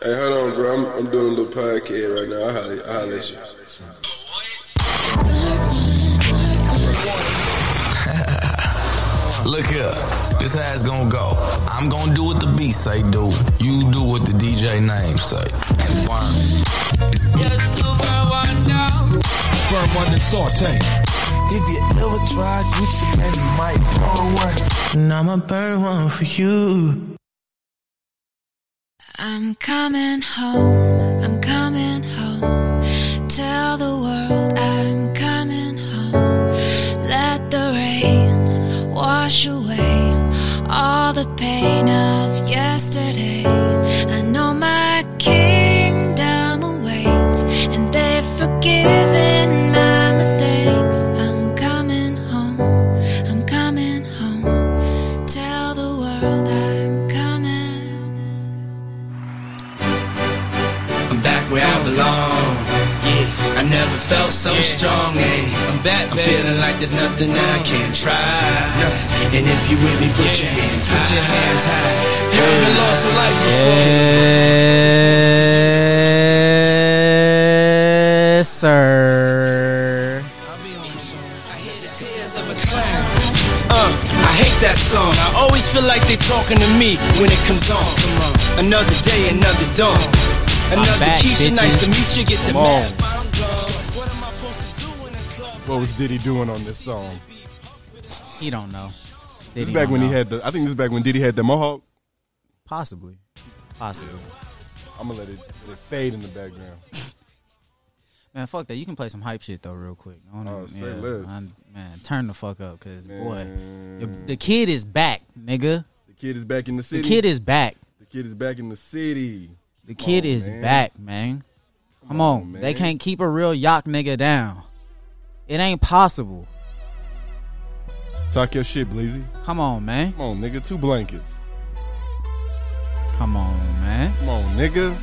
Hey, hold on, bro. I'm, I'm doing a little podcast right now. I'll holler, I'll holler at you. Look here, this how it's gonna go. I'm gonna do what the beat say do. You do what the DJ name say. And burn. Just to burn one down. Burn one and saute. If you ever try Gucci, man, you might burn one. And I'ma burn one for you. I'm coming home, I'm coming home. Tell the world felt so strong. Yeah, I'm back. I'm feeling like there's nothing I can't try. And if you with me, put your hands high. Put your hands high. You ever lost a life before? Yes, sir. Tears of a clown. Uh, I hate that song. I always feel like they talking to me when it comes on. Come on. Another day, another dawn. Another back, Keisha, nice to meet you. Get the Come What was Diddy doing on this song? He don't know. This is back when he had the. I think this is back when Diddy had the mohawk. possibly, possibly. I'm gonna let it, let it fade in the background. Man, fuck that. You can play some hype shit though, real quick. I don't Oh, even- say less. man, man, turn the fuck up, cause boy, the, the kid is back, nigga. The kid is back in the city. The kid is back. The kid is back in the city. The Come kid on, is man. back, man. Come, Come on, on, man. they can't keep a real yacht nigga down. It ain't possible. Talk your shit, Bleezy. Come on, man. Come on, nigga. Two blankets. Come on, man. Come on, nigga.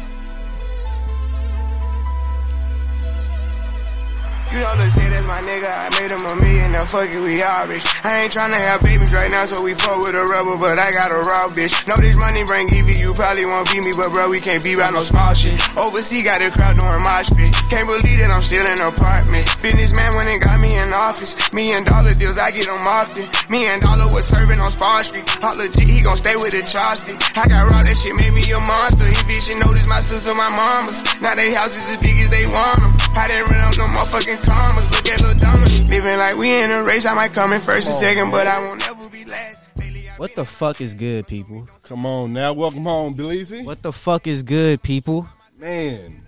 You know say that's my nigga, I made him a million, now fuck it, we all rich. I ain't tryna have babies right now, so we fuck with a rubber, but I got a raw bitch. Know this money bring Evie, you probably won't beat me, but bro, we can't be about no small shit. Overseas got a crowd doing my pit. Can't believe that I'm still in apartments. Businessman went and got me in office. Million dollar deals, I get them often. Me and Dollar was serving on Spar Street. Hot legit, he gon' stay with the chopstick. I got raw, that shit made me a monster. He bitch, you notice my sister, my mama's. Now they houses as big as they want them. I didn't run up no motherfucking commas. Look at Lil Dominic. Living like we in a race, I might come in first and second, but I won't ever be last. What the fuck is good, people? Come on now. Welcome home, Bleezy. What the fuck is good, people? Man.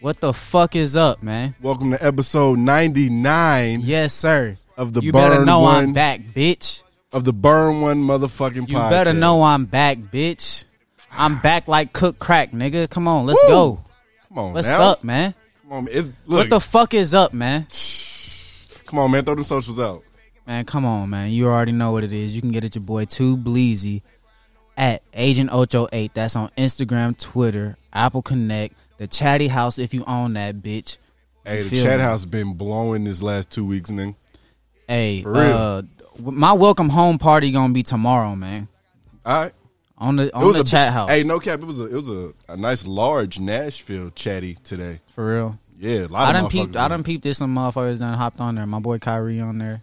What the fuck is up, man? Welcome to episode 99 Yes, sir. of the burn one. you Burn better know One I'm back, bitch. of the Burn One motherfucking You podcast. better know I'm back, bitch. I'm back like cook crack, nigga. Come on, let's Woo! go. Come on, What's now. up, man? Come on, man. It's, look, What the fuck is up, man? come on, man. Throw them socials out. Man, come on, man. You already know what it is. You can get at your boy Too Bleezy at Agent Ocho Eight. That's on Instagram, Twitter, Apple Connect, the Chatty House if you own that bitch. Hey, the feel chat me? house been blowing this last two weeks, man. Hey, For real. uh, my welcome home party gonna be tomorrow, man. All right. On the It on was the a chat house. Hey, no cap. It was a it was a, a nice large Nashville chatty today. for real. Yeah, a lot I of done peeped. I done peeped. This some motherfuckers done hopped on there. My boy Kyrie on there.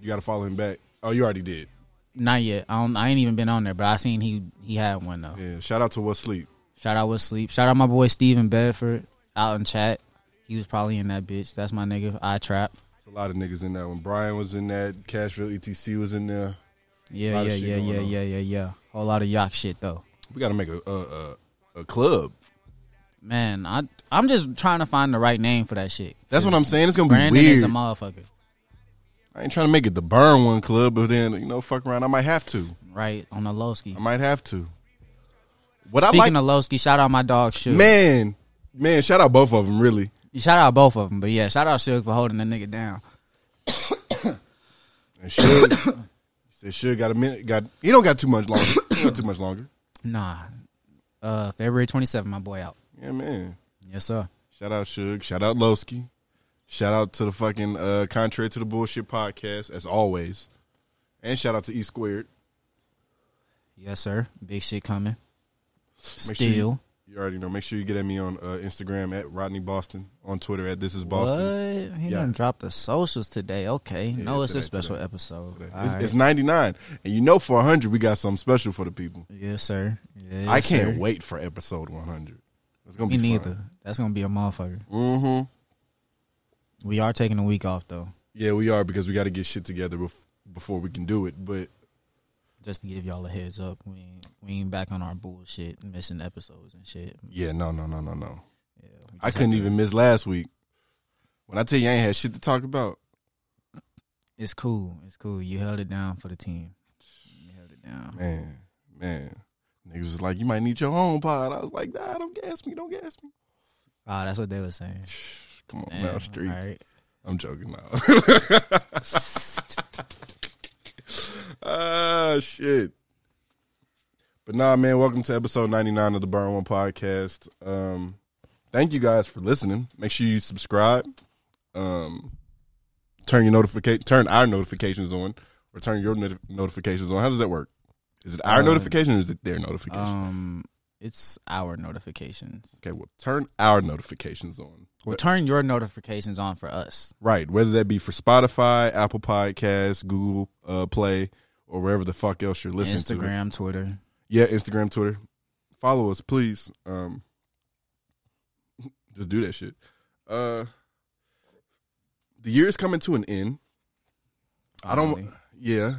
You got to follow him back. Oh, you already did. Not yet. I don't. I ain't even been on there, but I seen he he had one though. Yeah. Shout out to What Sleep. Shout out with sleep. Shout out my boy Steven Bedford out in chat. He was probably in that bitch. That's my nigga. I trap. A lot of niggas in there. When Brian was in that, Cashville ETC was in there. Yeah, yeah, yeah, yeah, yeah, yeah, yeah. Whole lot of yacht shit though. We got to make a a, a a club. Man, I I'm just trying to find the right name for that shit. That's what I'm saying. It's gonna be Brandon weird. is a motherfucker, I ain't trying to make it the Burn One Club, but then you know, fuck around. I might have to. right? On the Lowski. I might have to. What Speaking I like, of Lowski, shout out my dog Suge. man, man, shout out both of them. Really, You Shout out both of them, but yeah, shout out Suge for holding the nigga down. and Suge, he said Suge got a minute. Got he don't got too much longer. Got too much longer. Nah, uh, February 27th, my boy out. Yeah, man. Yes, sir. Shout out Suge. Shout out Lowski. Shout out to the fucking uh, Contrary to the Bullshit podcast, as always. And shout out to E Squared. Yes, sir. Big shit coming. Make sure you- Still. You already know. Make sure you get at me on uh, Instagram at Rodney Boston, on Twitter at This Is Boston. What? He Yeah. done dropped the socials today. Okay. no, it's a special today. episode. It's, All it's 99, and you know for 100 we got something special for the people. Yes, sir. Yes, I can't sir. wait for episode 100. It's gonna Me be neither. That's gonna be a motherfucker. Mm-hmm. We are taking a week off though, Yeah, we are because we got to get shit together bef- before we can do it. But just to give y'all a heads up. We ain't, we ain't back on our bullshit, missing episodes and shit. yeah, no, no, no, no, no. Yeah, I couldn't even miss last week. When I tell you I ain't had shit to talk about, It's cool. It's cool. You held it down for the team. You held it down. man, man, niggas was like, you might need your own pod. I was like, nah, don't gas me, don't gas me. Oh, that's what they were saying. Come on, Damn, now, streets. all right. I'm joking now. Ah, shit. But nah, man, welcome to episode 99 of the Burn One Podcast. Um, thank you guys for listening. Make sure you subscribe. Um, turn your notification, turn our notifications on, or turn your noti- notifications on. How does that work? Is it our Uh, notification or is it their notification? Um, it's our notifications. okay, well, turn our notifications on. Well, turn your notifications on for us. Right, whether that be for Spotify, Apple Podcasts, Google uh, Play, or wherever the fuck else you're listening to. Instagram, Twitter. Yeah, Instagram, Twitter. Follow us, please. Um, just do that shit. Uh, the year is coming to an end. I don't. Really? Yeah.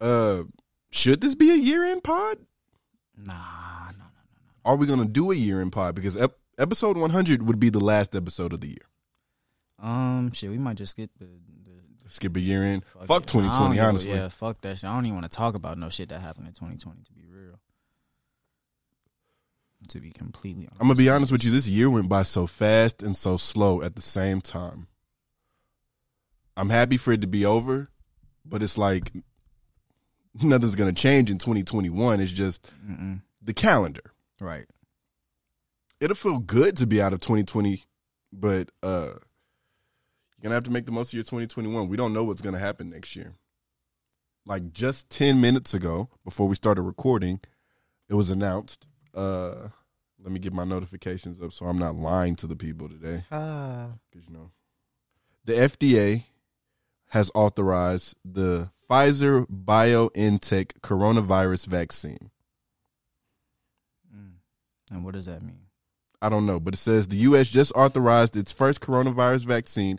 Uh, should this be a year end pod? Nah, no, no. Are we gonna do a year in pod? Because ep- episode 100 would be the last episode of the year. Um, shit, we might just skip the. the Skip a year in. fuck Fuck it. I don't 2020. Honestly, yeah, fuck that shit. I don't even want to talk about no shit that happened in 2020. To be real, to be completely. honest. I'm gonna be honest with you. This year went by so fast and so slow at the same time. I'm happy for it to be over, but it's like nothing's gonna change in 2021. It's just Mm-mm. the calendar. Right. It'll feel good to be out of 2020, but uh, you're gonna have to make the most of your 2021. We don't know what's gonna happen next year. Like just 10 minutes ago, before we started recording, it was announced. Uh, let me get my notifications up so I'm not lying to the people today. Ah. because you know the FDA has authorized the Pfizer BioNTech coronavirus vaccine. And what does that mean? I don't know, but it says the U.S. just authorized its first coronavirus vaccine.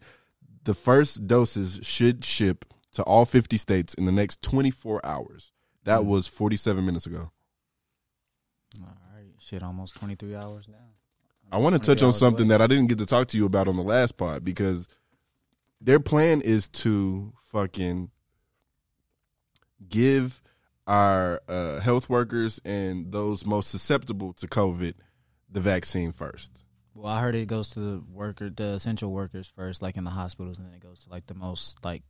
The first doses should ship to all 50 states in the next 24 hours. That hmm. was 47 minutes ago. All right, shit, almost 23 hours now. I want to touch on something away. that I didn't get to talk to you about on the last pod because their plan is to fucking give our uh, health workers and those most susceptible to COVID the vaccine first. Well, I heard it goes to the worker, the essential workers first, like in the hospitals, and then it goes to like the most like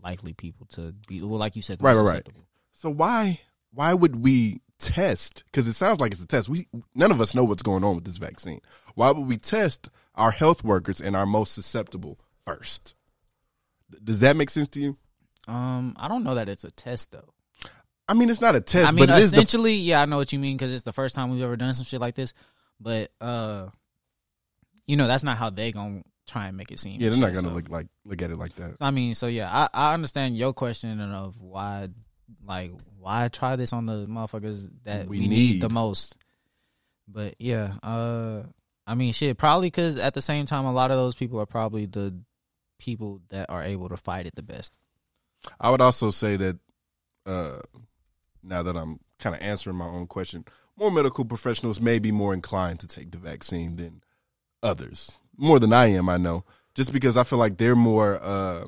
likely people to be. Well, like you said, the Right, most right, right. So why why would we test? Because it sounds like it's a test. We none of us know what's going on with this vaccine. Why would we test our health workers and our most susceptible first? Does that make sense to you? Um, I don't know that it's a test though. I mean, it's not a test, I mean, but it is the essentially, yeah, I know what you mean because it's the first time we've ever done some shit like this. But uh, you know, that's not how they gonna try and make it seem. Yeah, they're and not gonna so- look like look at it like that. I mean, so yeah, I, I understand your question of why, like, why try this on the motherfuckers that We we, need. need. the most. But yeah, uh, I mean, shit, probably because at the same time, a lot of those people are probably the people that are able to fight it the best. I would also say that uh, now that I'm kind of answering my own question, more medical professionals may be more inclined to take the vaccine than others. More than I am, I know. Just because I feel like they're more uh,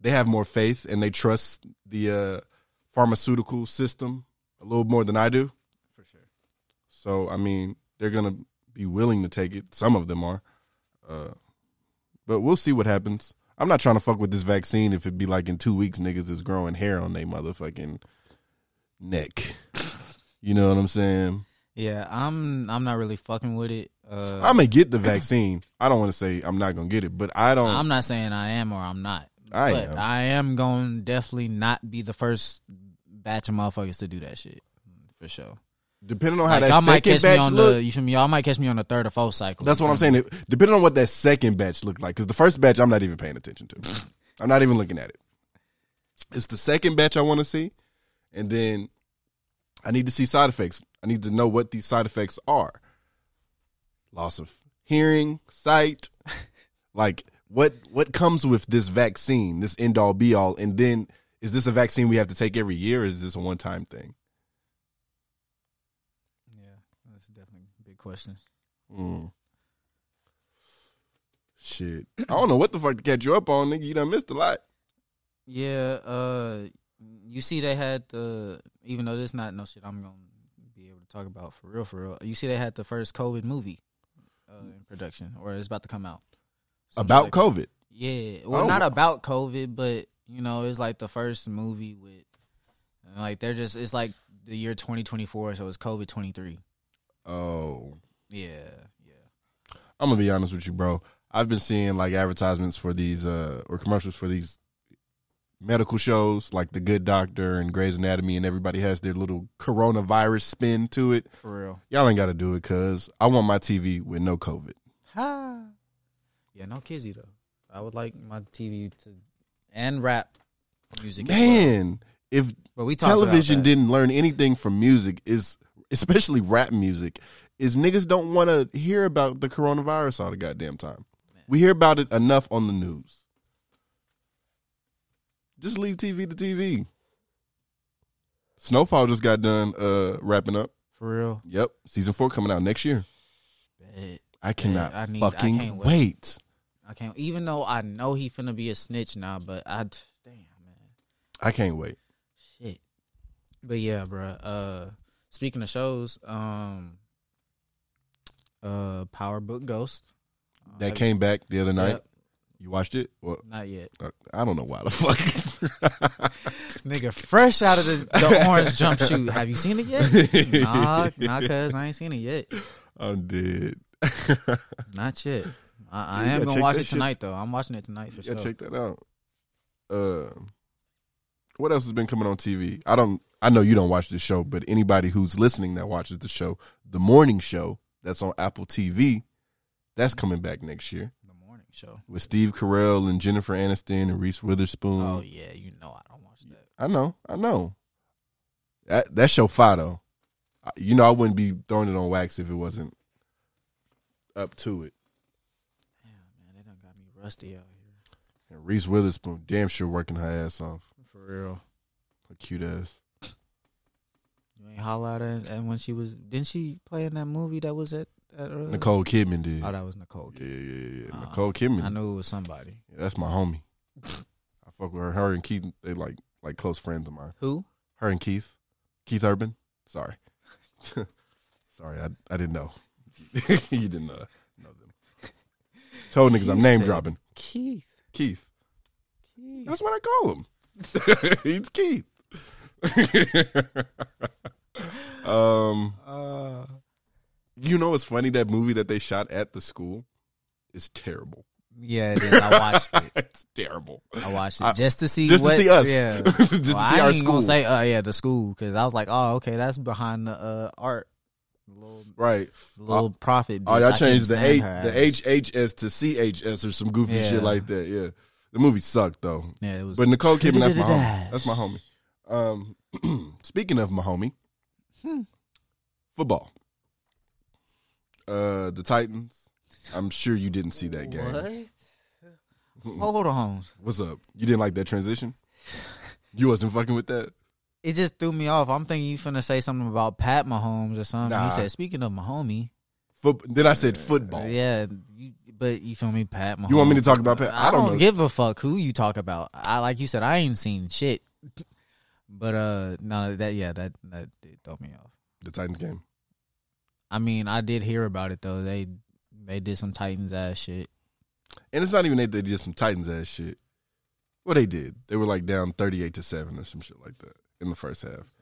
they have more faith and they trust the uh, pharmaceutical system a little more than I do. For sure. So I mean, they're gonna be willing to take it. Some of them are, uh, but we'll see what happens. I'm not trying to fuck with this vaccine if it be like in two weeks niggas is growing hair on their motherfucking neck. You know what I'm saying? Yeah, I'm. I'm not really fucking with it. Uh, I may get the vaccine. I don't want to say I'm not gonna get it, but I don't. I'm not saying I am or I'm not. I but am. I am going to definitely not be the first batch of motherfuckers to do that shit. For sure. depending on how Like, that y'all might second catch me batch on look, the. You feel me? Y'all might catch me on the third or fourth cycle. that's what I'm saying. It- Depending on what that second batch looked like, because the first batch I'm not even paying attention to. I'm not even looking at it. It's the second batch I want to see, and then I need to see side effects. I need to know what these side effects are. Loss of hearing, sight, like what what comes with this vaccine, this end all be all, and then is this a vaccine we have to take every year? Or is this a one time thing? Yeah, that's definitely a big questions. Mm. Shit, I don't know what the fuck to catch you up on, nigga. You done missed a lot. Yeah, uh, you see, they had the even though this not no shit I'm gonna be able to talk about for real, for real. You see, they had the first COVID movie uh, in production, or it's about to come out. Some About like- COVID. Yeah, well, Oh. not about COVID, but you know, it's like the first movie with like they're just it's like the year 2024, so it's COVID 23. Oh, Yeah, yeah. I'm gonna be honest with you, bro. I've been seeing like advertisements for these uh or commercials for these medical shows like The Good Doctor and Grey's Anatomy, and everybody has their little coronavirus spin to it. For real. Y'all ain't got to do it, cause I want my TV with no COVID. Ha. Yeah, no kizzy though. I would like my TV to and rap music. as well. Man, if But we television didn't learn anything from music, is especially rap music, is niggas don't want to hear about the coronavirus all the goddamn time. We hear about it enough on the news. Just leave TV to TV. Snowfall just got done uh wrapping up. For real. Yep, season four coming out next year. Bet. I cannot I need- I fucking can't wait. wait. I can't. Even though I know he finna be a snitch now, but I damn man, I can't wait. shit. But yeah, bro. Uh, speaking of shows, um, uh, Power Book Ghost. Uh, That came back the other night. Yep. You watched it? Well, Not yet, uh, I don't know why the fuck. nigga. Fresh out of the, the orange jumpsuit. Have you seen it yet? nah, nah, cuz I ain't seen it yet. I'm dead. Not yet. I, I am gonna check watch that it shit. tonight though. I'm watching it tonight for Yeah, sure. check that out. Uh, what else has been coming on TV? I don't. I know you don't watch this show, but anybody who's listening that watches the show, the morning show that's on Apple TV, that's coming back next year The show. with Steve Carell and Jennifer Aniston and Reese Witherspoon. Oh yeah, you know I don't watch that. I know, I know. That that show fire though. You know, I wouldn't be throwing it on wax if it wasn't up to it. Damn man, they done got me rusty out here. And Reese Witherspoon, damn sure working her ass off. For real. Her cute ass. You ain't holla at her and when she was didn't she play in that movie that was at, at uh, Nicole Kidman did. Oh, that was Nicole. Yeah, yeah, yeah. yeah. Oh, Nicole Kidman. I knew it was somebody. Yeah, that's my homie. I fuck with her. Her and Keith, they like like close friends of mine. Who? Her and Keith, Keith Urban. Sorry, sorry, I I didn't know. you didn't know, know them. Told niggas I'm name dropping. Keith. Keith. Keith. That's what I call him. He's Keith. um, Uh, you know it's funny? That movie that they shot at the school is terrible. yeah, it is. I watched it. it's terrible. I watched it I- just to see just to see us. Yeah, Just to see I our ain't gonna school. say uh yeah the school because I was like oh okay that's behind the uh art little Right. little profit. Oh, y'all I changed the H, the. HHS to CHS or some goofy Yeah. shit like that. Yeah, the movie sucked though. Yeah, it was. But Nicole Kidman, that's my homie. That's my homie. Um, speaking of my homie, Hmm. football. Uh, the Titans. I'm sure you didn't see that game. What? Hold on. What's up? You didn't like that transition? You wasn't fucking with that. It just threw me off. I'm thinking you finna say something about Pat Mahomes or something. Nah. He said, "Speaking of my homie, Foot. Then I said football. yeah, you, but you feel me, Pat Mahomes. You want me to talk about Pat? I, I don't don't give a fuck who you talk about. I like you said, I ain't seen shit. But uh, no, that yeah, that that did throw me off. The Titans game. I mean, I did hear about it though. They they did some Titans ass shit. And it's not even that they did some Titans ass shit. What they did, they were like down thirty eight to seven or some shit like that in the first half.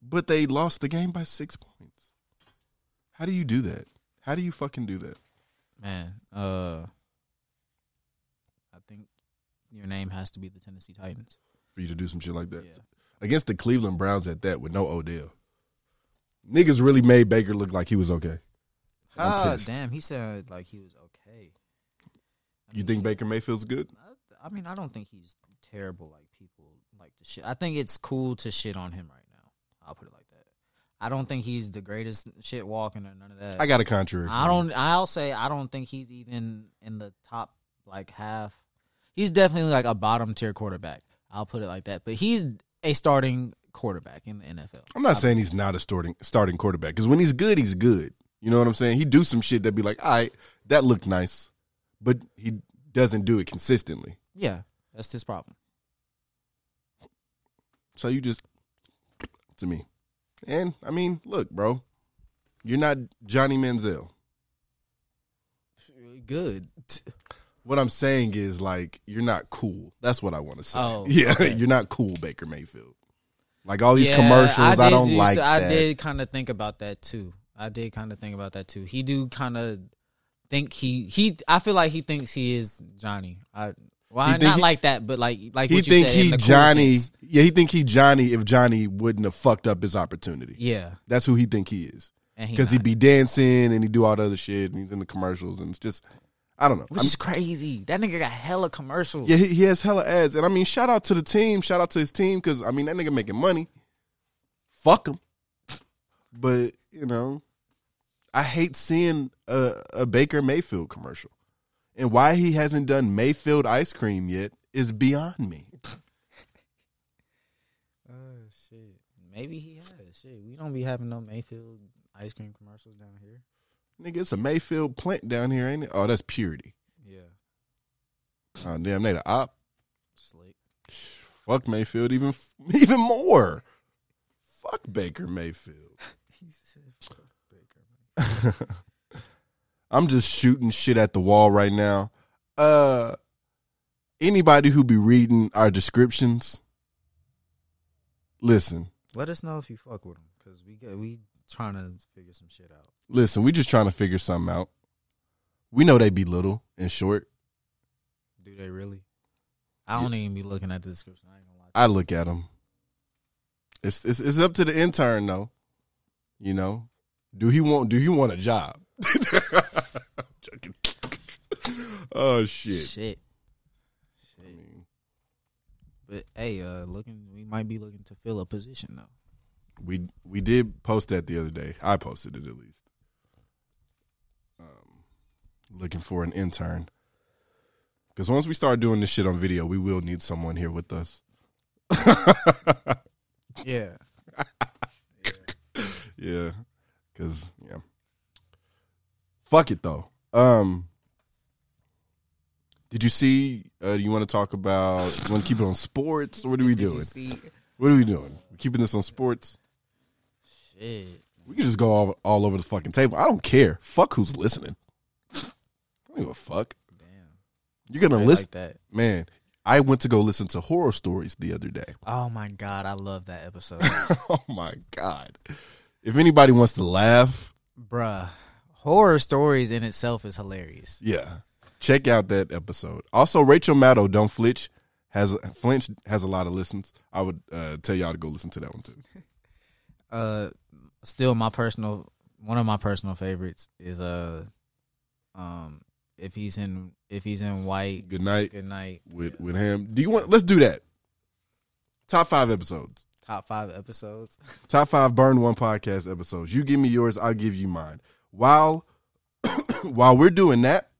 But they lost the game by six points. How do you do that? How do you fucking do that? Man, uh, I think your name has to be the Tennessee Titans. For you to do some shit like that Yeah. against the Cleveland Browns at that with no Odell. Niggas really made Baker look like he was okay. I'm Ah, pissed. damn, he said like he was okay. You think Baker Mayfield's good? I mean, I don't think he's terrible like people like to shit. I think it's cool to shit on him right now. I'll put it like that. I don't think he's the greatest shit walking or none of that. I got a contrary. I don't. I'll say I don't think he's even in the top like half. He's definitely like a bottom tier quarterback. I'll put it like that. But he's a starting quarterback in the NFL. I'm not saying he's not a starting starting quarterback because when he's good, he's good. You know what I'm saying? He do some shit that be like, all right, that looked nice, but he doesn't do it consistently. Yeah, that's his problem. So you just to me, and I mean, look, bro, you're not Johnny Manziel. Good. What I'm saying is like you're not cool. That's what I want to say. Oh, yeah, okay. you're not cool, Baker Mayfield. Like all these Yeah, commercials, I, did don't like to- I that. did kind of think about that too. I did kind of think about that too. He do kind of think he he. I feel like he thinks he is Johnny. I well, He not he- like that, but like like he what you think said in he the cool Johnny. sense. Yeah, he think he Johnny if Johnny wouldn't have fucked up his opportunity. Yeah, That's who he think he is. and he Because he'd be dancing and he do all the other shit and he's in the commercials and it's just I don't know. which I'm- is crazy. That nigga got hella commercials. yeah, he, he has hella ads and I mean shout out to the team, shout out to his team because I mean that nigga making money. Fuck him. But you know, I hate seeing a, a Baker Mayfield commercial, and why he hasn't done Mayfield ice cream yet is beyond me. Oh shit. Maybe he has shit. We don't be having no Mayfield ice cream commercials down here. Nigga, it's a Mayfield plant down here, ain't it? Oh, that's purity. Yeah, Oh damn, they the op. slick. Fuck Mayfield even even more. Fuck Baker Mayfield. He said, "Fuck Baker." I'm just shooting shit at the wall right now. Uh anybody who be reading our descriptions, listen, Let us know if you fuck with them cause we get we trying to figure some shit out. listen, we just trying to figure something out. We know they be little and short. Do they really? I don't even be looking at the description. I ain't gonna lie. I look at them. It's, it's it's up to the intern though. You know, do he want do he want a job? Oh shit. Shit. Shit. But hey, uh, looking, we might be looking to fill a position though. We we did post that the other day. I posted it at least. Um, looking for an intern. Because once we start doing this shit on video, we will need someone here with us. Yeah. Yeah. Cause yeah. Fuck it though. Um Did you see uh you want to talk about you want to keep it on sports? What are we Did doing? you see? What are we doing? We're keeping this on sports? We can just go all, all over the fucking table. I don't care. Fuck who's listening. I don't give a fuck. Damn. You're gonna They listen like that. Man, I went to go listen to horror stories the other day. Oh my god, I love that episode, oh my god. If anybody wants to laugh, bruh. Horror stories in itself is hilarious. Yeah. Check out that episode. Also, Rachel Maddow, Don't Flinch, has Flinch has a lot of listens. I would uh, tell y'all to go listen to that one too. Uh, still my personal one of my personal favorites is uh, um, if he's in if he's in white, Good night good night. with with him. Do you want? Let's do that. Top five episodes. Top five episodes. Top five Burn One podcast episodes. You give me yours, I'll give you mine. While while we're doing that,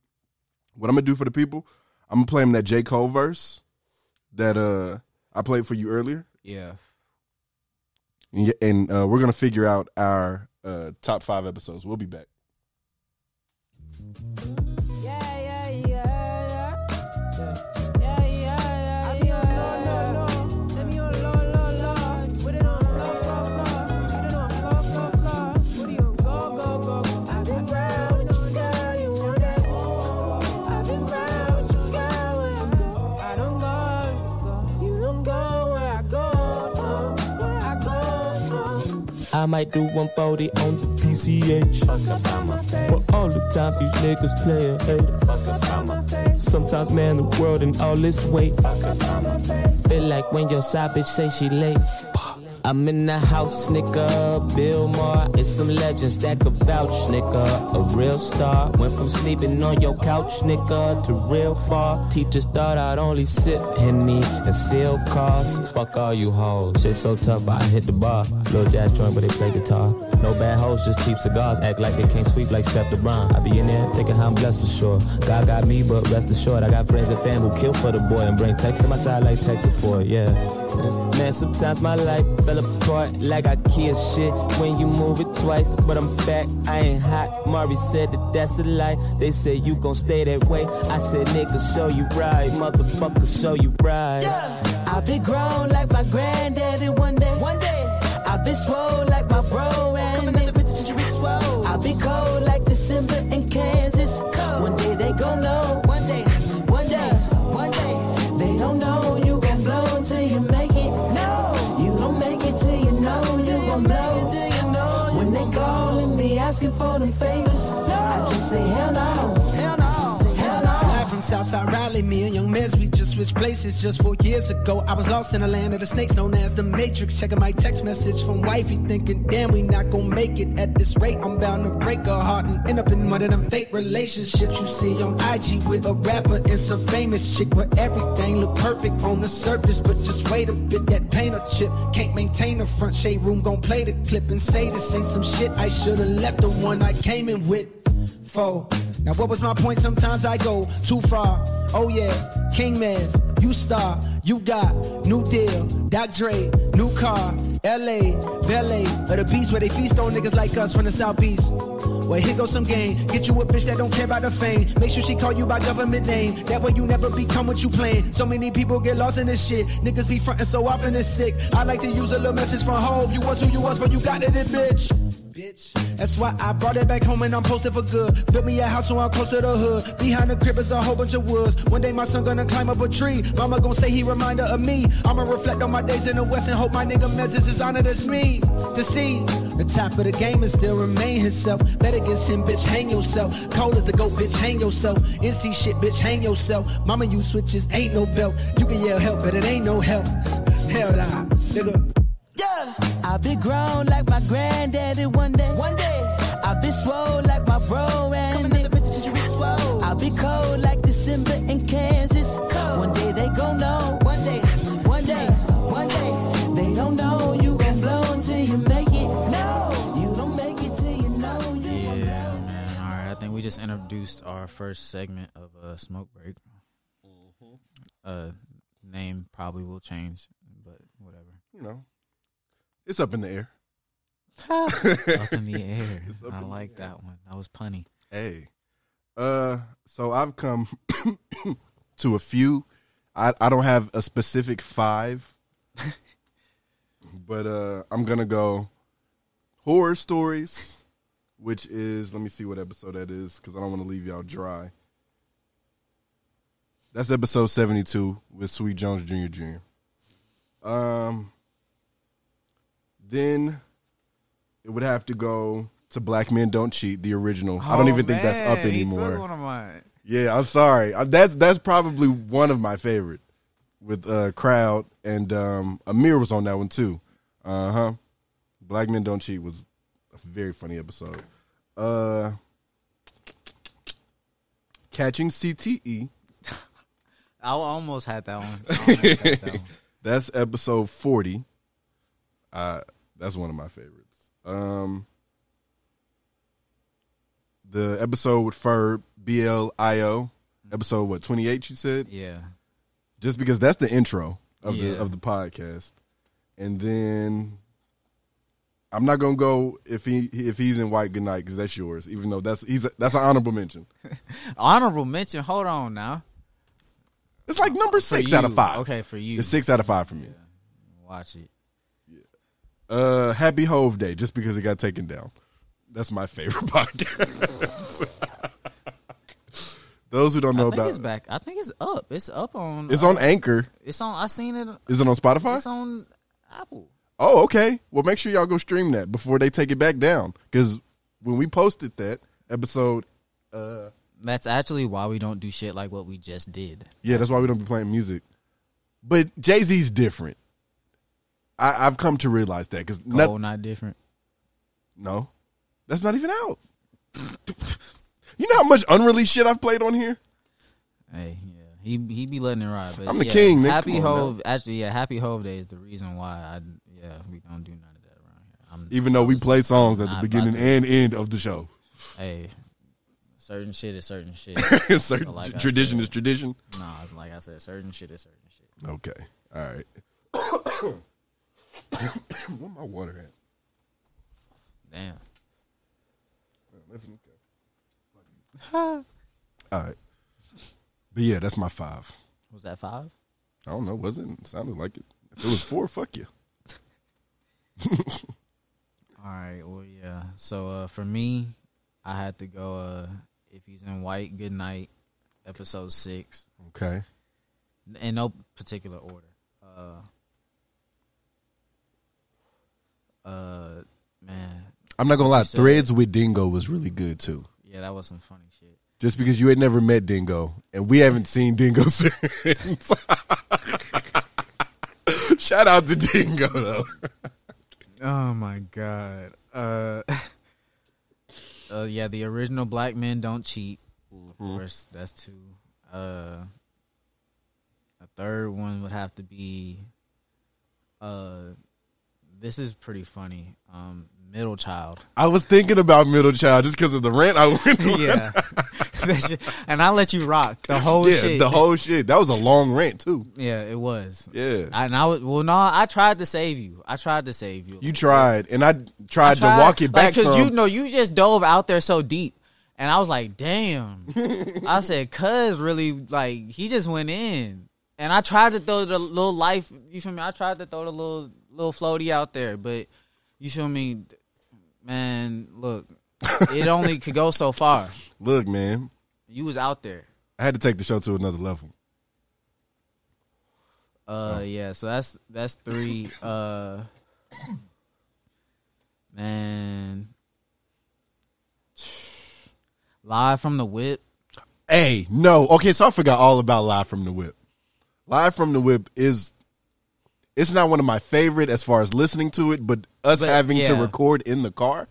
what I'm gonna do for the people, I'm gonna play them that J Cole verse that uh I played for you earlier. Yeah. And, and uh, we're gonna figure out our uh, top five episodes. We'll be back. I might do 140 on the PCH. For all the times these niggas play a hater. Sometimes, man, the world and all this weight. Feel like when your side bitch say she late. I'm in the house, nigga. Bill Maher, it's some legends that could vouch, nigga. A real star. Went from sleeping on your couch, nigga, to real far. Teachers thought I'd only sip Henny and steal cars. Fuck all you hoes. Shit so tough, I hit the bar. Lil jazz joint, but they play guitar. No bad hoes, just cheap cigars. Act like they can't sweep like Steph LeBron. I be in there thinking how I'm blessed for sure. God got me, but rest assured, I got friends and fam who kill for the boy and bring text to my side like tech support. Yeah. Man, sometimes my life fell apart like IKEA shit when you move it twice. But I'm back, I ain't hot. Mari said that that's a lie. They say you gon' stay that way. I said, nigga, show you right. Motherfucker, show you right. I been grown like my granddaddy one day. One day. I been swole like my bro and Coming in the penitentiary swole. I be cold like December in Kansas. For them favors, I just say hell no. Hell no. Hell no. Live from Southside Raleigh, me and Young Mez, we switched places just four years ago. I was lost in the land of the snakes known as the Matrix. Checking my text message from wifey, thinking, damn, we not gonna make it at this rate. I'm bound to break her heart and end up in one of them fake relationships you see on IG with a rapper and some famous chick where everything look perfect on the surface. But just wait a bit, that painter chip can't maintain the front shade room. Gon' play the clip and say this ain't some shit. I should've left the one I came in with. Four. Now what was my point? Sometimes I go too far. Oh yeah, King Mez, you star, you got new deal, Doc Dre, new car, L.A., Ballet, or the beast where they feast on niggas like us from the southeast. Well, here goes some game. Get you a bitch that don't care about the fame. Make sure she call you by government name. That way you never become what you playing. So many people get lost in this shit. Niggas be frontin' so often it's sick. I like to use a little message from home. You was who you was, but you got it, bitch. Bitch. That's why I brought it back home and I'm posted for good. Built me a house so I'm close to the hood. Behind the crib is a whole bunch of woods. One day my son gonna climb up a tree. Mama gonna say he reminder of me. I'ma reflect on my days in the West and hope my nigga Mezes is honored as me. To see the top of the game and still remain himself. Bet against him, bitch, hang yourself. Cold as the goat, bitch, hang yourself. NC shit, bitch, hang yourself. Mama, you switches, ain't no belt. You can yell help, but it ain't no help. Hell nah, nigga. Yeah, I been grown like my granddaddy one day. One day, I'll be swole like my bro and Coming in the penitentiary swole. I be cold like December in Kansas. One day they gon' know. One day, one day, one day. They don't know you gon' blow until you make it. No, you don't make it till you know you gon' Yeah, man. All right, I think we just introduced our first segment of uh, Smoke Break. Uh, name probably will change, but whatever. You know, it's up in the air. Up in the air. I like that one. That was punny. Hey, uh, so I've come to a few. I I don't have a specific five, but uh, I'm gonna go horror stories, which is let me see what episode that is because I don't want to leave y'all dry. That's episode seventy two with Sweet Jones Jr. Jr. Um, then it would have to go to Black Men Don't Cheat, the original. I don't Oh, even think that's up man, anymore. one of mine. Yeah, I'm sorry. Uh, That's that's probably one of my favorite with uh crowd and um Amir was on that one too. Uh huh. Black Men Don't Cheat was a very funny episode. Uh Catching CTE. I almost had that one. I almost had that one. that's episode 40. Uh that's one of my favorites. Um the episode with Ferb BLIO episode what 28 you said? Yeah. just because that's the intro of Yeah. the of the podcast. And then I'm not gonna go if he if he's in White Goodnight because that's yours. Even though that's he's a, that's an honorable mention. Honorable mention. Hold on now. It's like number six out of five. Okay, for you. It's six out of five for me. Watch it. Uh, Happy Hov Day, just because it got taken down. That's my favorite podcast. Those who don't know I think about it's back. I think it's up. It's up on. It's uh, on Anchor. It's on. I seen it. Is it on Spotify? It's on Apple. Oh, okay. Well, make sure y'all go stream that before they take it back down. Because when we posted that episode, uh, That's actually why we don't do shit like what we just did. yeah, that's why we don't be playing music. But Jay Z's different. I, I've come to realize that because Cold, not different. no, that's not even out. you know how much unreleased shit I've played on here? Hey, yeah, he he be letting it ride. I'm the yeah, king, nigga. Happy Hov, actually, yeah, Happy Hov Day is the reason why I yeah we don't do none of that around here. I'm, Even though we play songs at the beginning and end of the show. Hey, certain shit is certain shit. Certain like tradition said- is tradition. Nah, it's like I said, certain shit is certain shit. Okay. All right. Where my water at? Damn. All right. But yeah, that's my five. Was that five? I don't know. Was it? it sounded like it. If it was four, fuck you. All right. Well, yeah. So uh, for me, I had to go. Uh, if he's in white, good night. Episode six. Okay. In no particular order. Uh. Uh, man. I'm not gonna lie. Said- Threads with Dingo was really good too. Yeah, that was some funny shit. Just because you had never met Dingo and we haven't seen Dingo since. Shout out to Dingo though. Oh my god. Uh, uh yeah, the original black men don't cheat. Of course, that's two. Uh a third one would have to be uh this is pretty funny. Um middle child. I was thinking about Middle Child just because of the rant I went on. yeah. Shit- and I let you rock the whole yeah, shit. the whole shit. That was a long rant too. Yeah, it was. Yeah. I, and I was well no, I tried to save you. I tried to save you. You tried, and I tried, to walk it back because some. you know you just dove out there so deep, and I was like, "Damn!" I said, "Cuz really like he just went in," and I tried to throw the little life. You feel me? I tried to throw the little little floaty out there, but you feel me, man? Look, it only could go so far. Look, man, You was out there. I had to take the show to another level. Uh, yeah. So that's that's three. Uh, man, live from the whip. Hey, no, okay, so I forgot all about Live from the Whip. Live from the Whip is it's not one of my favorite as far as listening to it, but us But, having to record in the car,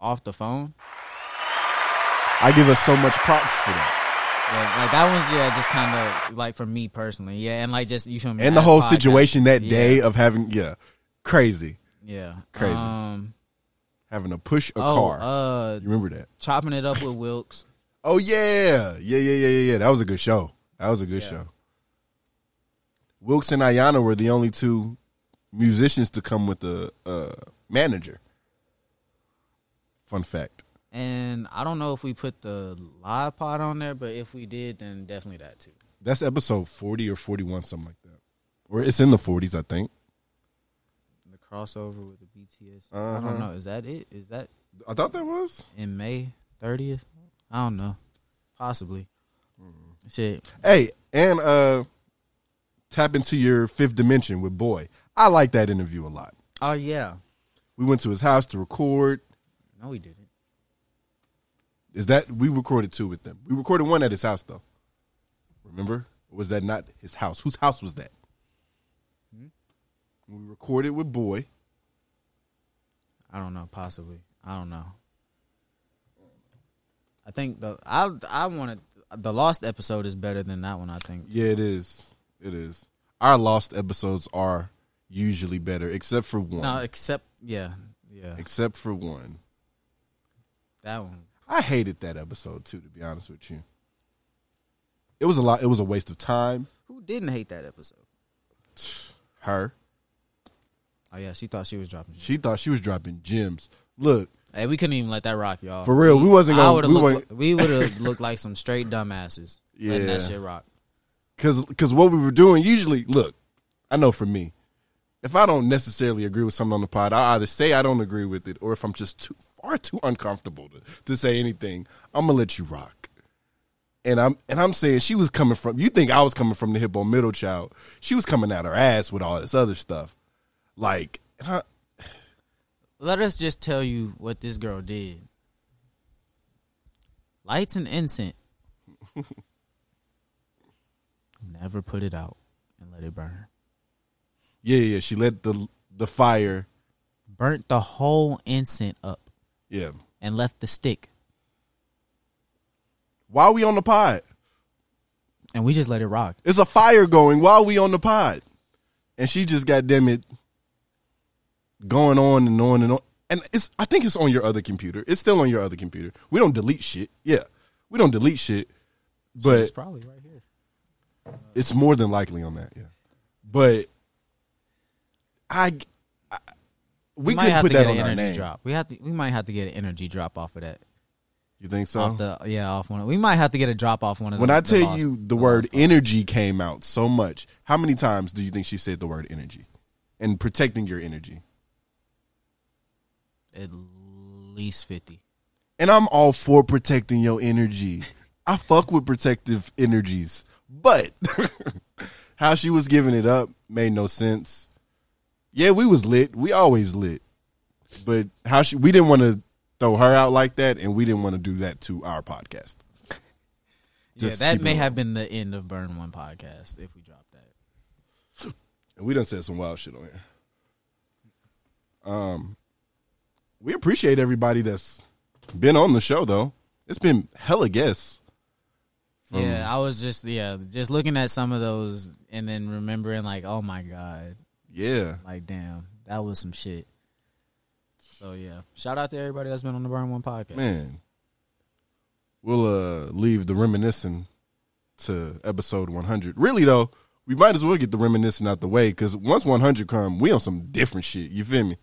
off the phone. I give us so much props for that. Yeah, like that one's yeah, just kind of like for me personally, yeah, and like just you feel me, And the whole podcast- situation that yeah, day of having yeah, crazy. yeah, Crazy. Um, Having to push a oh, car. uh, you remember that? chopping it up with Wilkes. Oh yeah. Yeah, yeah, yeah, yeah, yeah. That was a good show. That was a good Yeah. show. Wilkes and Ayana were the only two musicians to come with a, uh, manager. Fun fact. And I don't know if we put the live pod on there, but if we did, then definitely that too. That's episode 40 or 41, something like that. Or it's in the 40s, I think. The crossover with the BTS. I Uh-huh. don't know. Is that it? Is that I thought that was. in May thirtieth? I don't know. Possibly. Mm. Shit. Hey, and uh tap into your fifth dimension with Boy. I like that interview a lot. Oh yeah. We went to his house to record. No, we didn't. Is that we recorded two with them? We recorded one at his house though. Remember? Or was that not his house? Whose house was that? Hmm? We recorded with Boy. I don't know. Possibly. I don't know. I think the I I wanted the lost episode is better than that one. I think. Yeah, it is. It is. Our lost episodes are usually better, except for one. No, except yeah, yeah. Except for one. That one. I hated that episode too, to be honest with you. It was a lot. It was a waste of time. Who didn't hate that episode? Her. Oh yeah, she thought she was dropping. She thought she was dropping gems. Look, Hey, we couldn't even let that rock, y'all. For real, we wasn't would've we looked, like- would have looked like some straight dumbasses. letting Yeah. that shit rock. Cause, cause what we were doing usually, look, I know for me, if I don't necessarily agree with something on the pod, I either say I don't agree with it, or if I'm just too far too uncomfortable to, to say anything, I'm gonna let you rock. And I'm and I'm saying she was coming from. You think I was coming from the hippo middle child? She was coming out her ass with all this other stuff, like. And I, Let us just tell you what this girl did. Lights and incense. Never put it out and let it burn. Yeah, yeah. She let the the fire. Burnt the whole incense up Yeah. and left the stick, While we on the pod, and we just let it rock. it's a fire going while we on the pod, and she just got damn it going on and on and on. And it's I think it's on your other computer. It's still on your other computer. We don't delete shit. Yeah, we don't delete shit, but it's probably right here. It's more than likely on that, yeah. But I, I we, might could put that on an our energy name. drop. We have to. We might have to get an energy drop off of that. You think so? Off the yeah, off one. We might have to get a drop off one of. when the, I the tell lost- you the word energy came out so much, how many times do you think she said the word energy and protecting your energy? at least fifty. And I'm all for protecting your energy. I fuck with protective energies, but how she was giving it up made no sense. Yeah, we was lit. We always lit. But how she we didn't want to throw her out like that and we didn't want to do that to our podcast. Yeah, that may have been the end of Burn One podcast if we dropped that. And we done said some wild shit on here. Um, we appreciate everybody that's been on the show though. It's been hella guests. From- yeah, I was just yeah, just looking at some of those and then remembering like, oh my god, Yeah. like damn, that was some shit. So yeah, shout out to everybody that's been on the Burn One podcast. Man. We'll uh leave the reminiscing to episode 100. Really though, we might as well get the reminiscing out the way because once 100 come, we on some different shit. You feel me?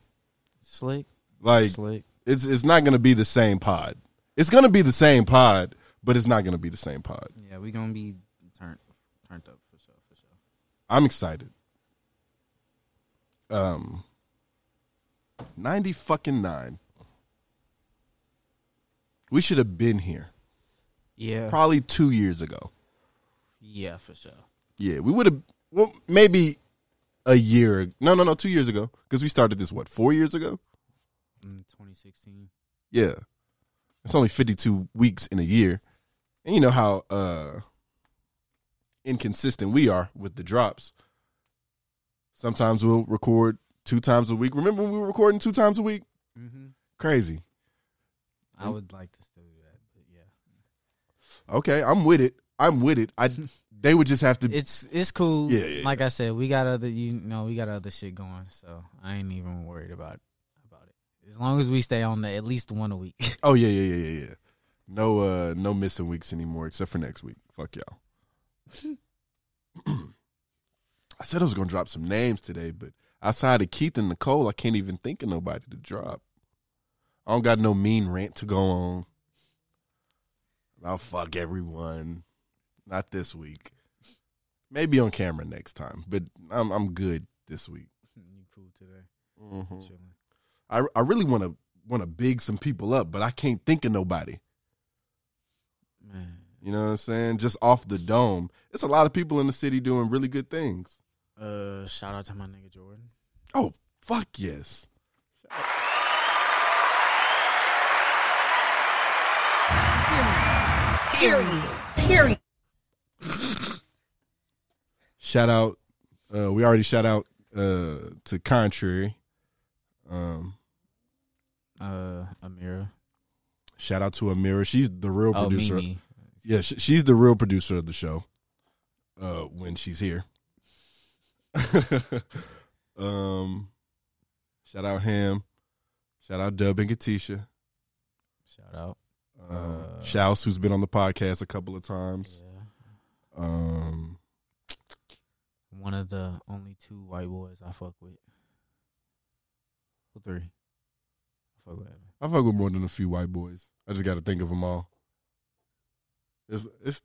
Slick, Like slick. it's it's not gonna be the same pod. It's gonna be the same pod, but it's not gonna be the same pod. Yeah, we're gonna be turned turned up for sure, for sure. I'm excited. Um, ninety fucking nine. We should have been here Yeah, probably two years ago. yeah, for sure. Yeah, we would have. Well, maybe a year. No, no, no, two years ago because we started this what four years ago. Mm, 2016. Yeah, it's only fifty two weeks in a year, and you know how uh inconsistent we are with the drops. Sometimes we'll record two times a week. Remember when we were recording two times a week? Mm-hmm. Crazy. I would like to still do that, but yeah, Okay, I'm with it. I'm with it. I they would just have to. it's it's cool. Yeah, yeah, like I said, we got other you know we got other shit going, so I ain't even worried about about it. As long as we stay on the at least one a week. oh yeah, yeah, yeah, yeah, yeah. No, uh, no missing weeks anymore except for next week. Fuck y'all. I said I was gonna drop some names today, but outside of Keith and Nicole, I can't even think of nobody to drop. I don't got no mean rant to go on. I'll fuck everyone. Not this week. Maybe on camera next time, but I'm I'm good this week. you cool today? Mhm. I I really want to want to big some people up, but I can't think of nobody. Man, You know what I'm saying? Just off the dome. It's a lot of people in the city doing really good things. uh, shout out to my nigga Jordan. Oh, fuck yes. Period. Period. Shout out. Uh, we already shout out uh, to Contrary. Um, Uh, Amira. Shout out to Amira. She's the real Oh, producer. Mimi. Yeah, sh- she's the real producer of the show. Uh, when she's here. um, shout out Ham. Shout out Dub and Katisha. Shout out. Um, Uh, Shouse, who's been on the podcast a couple of times. Yeah. Um, One of the only two white boys I fuck with. Well, three. I fuck with. Evan. I fuck with more than a few white boys. I just got to think of them all. It's it's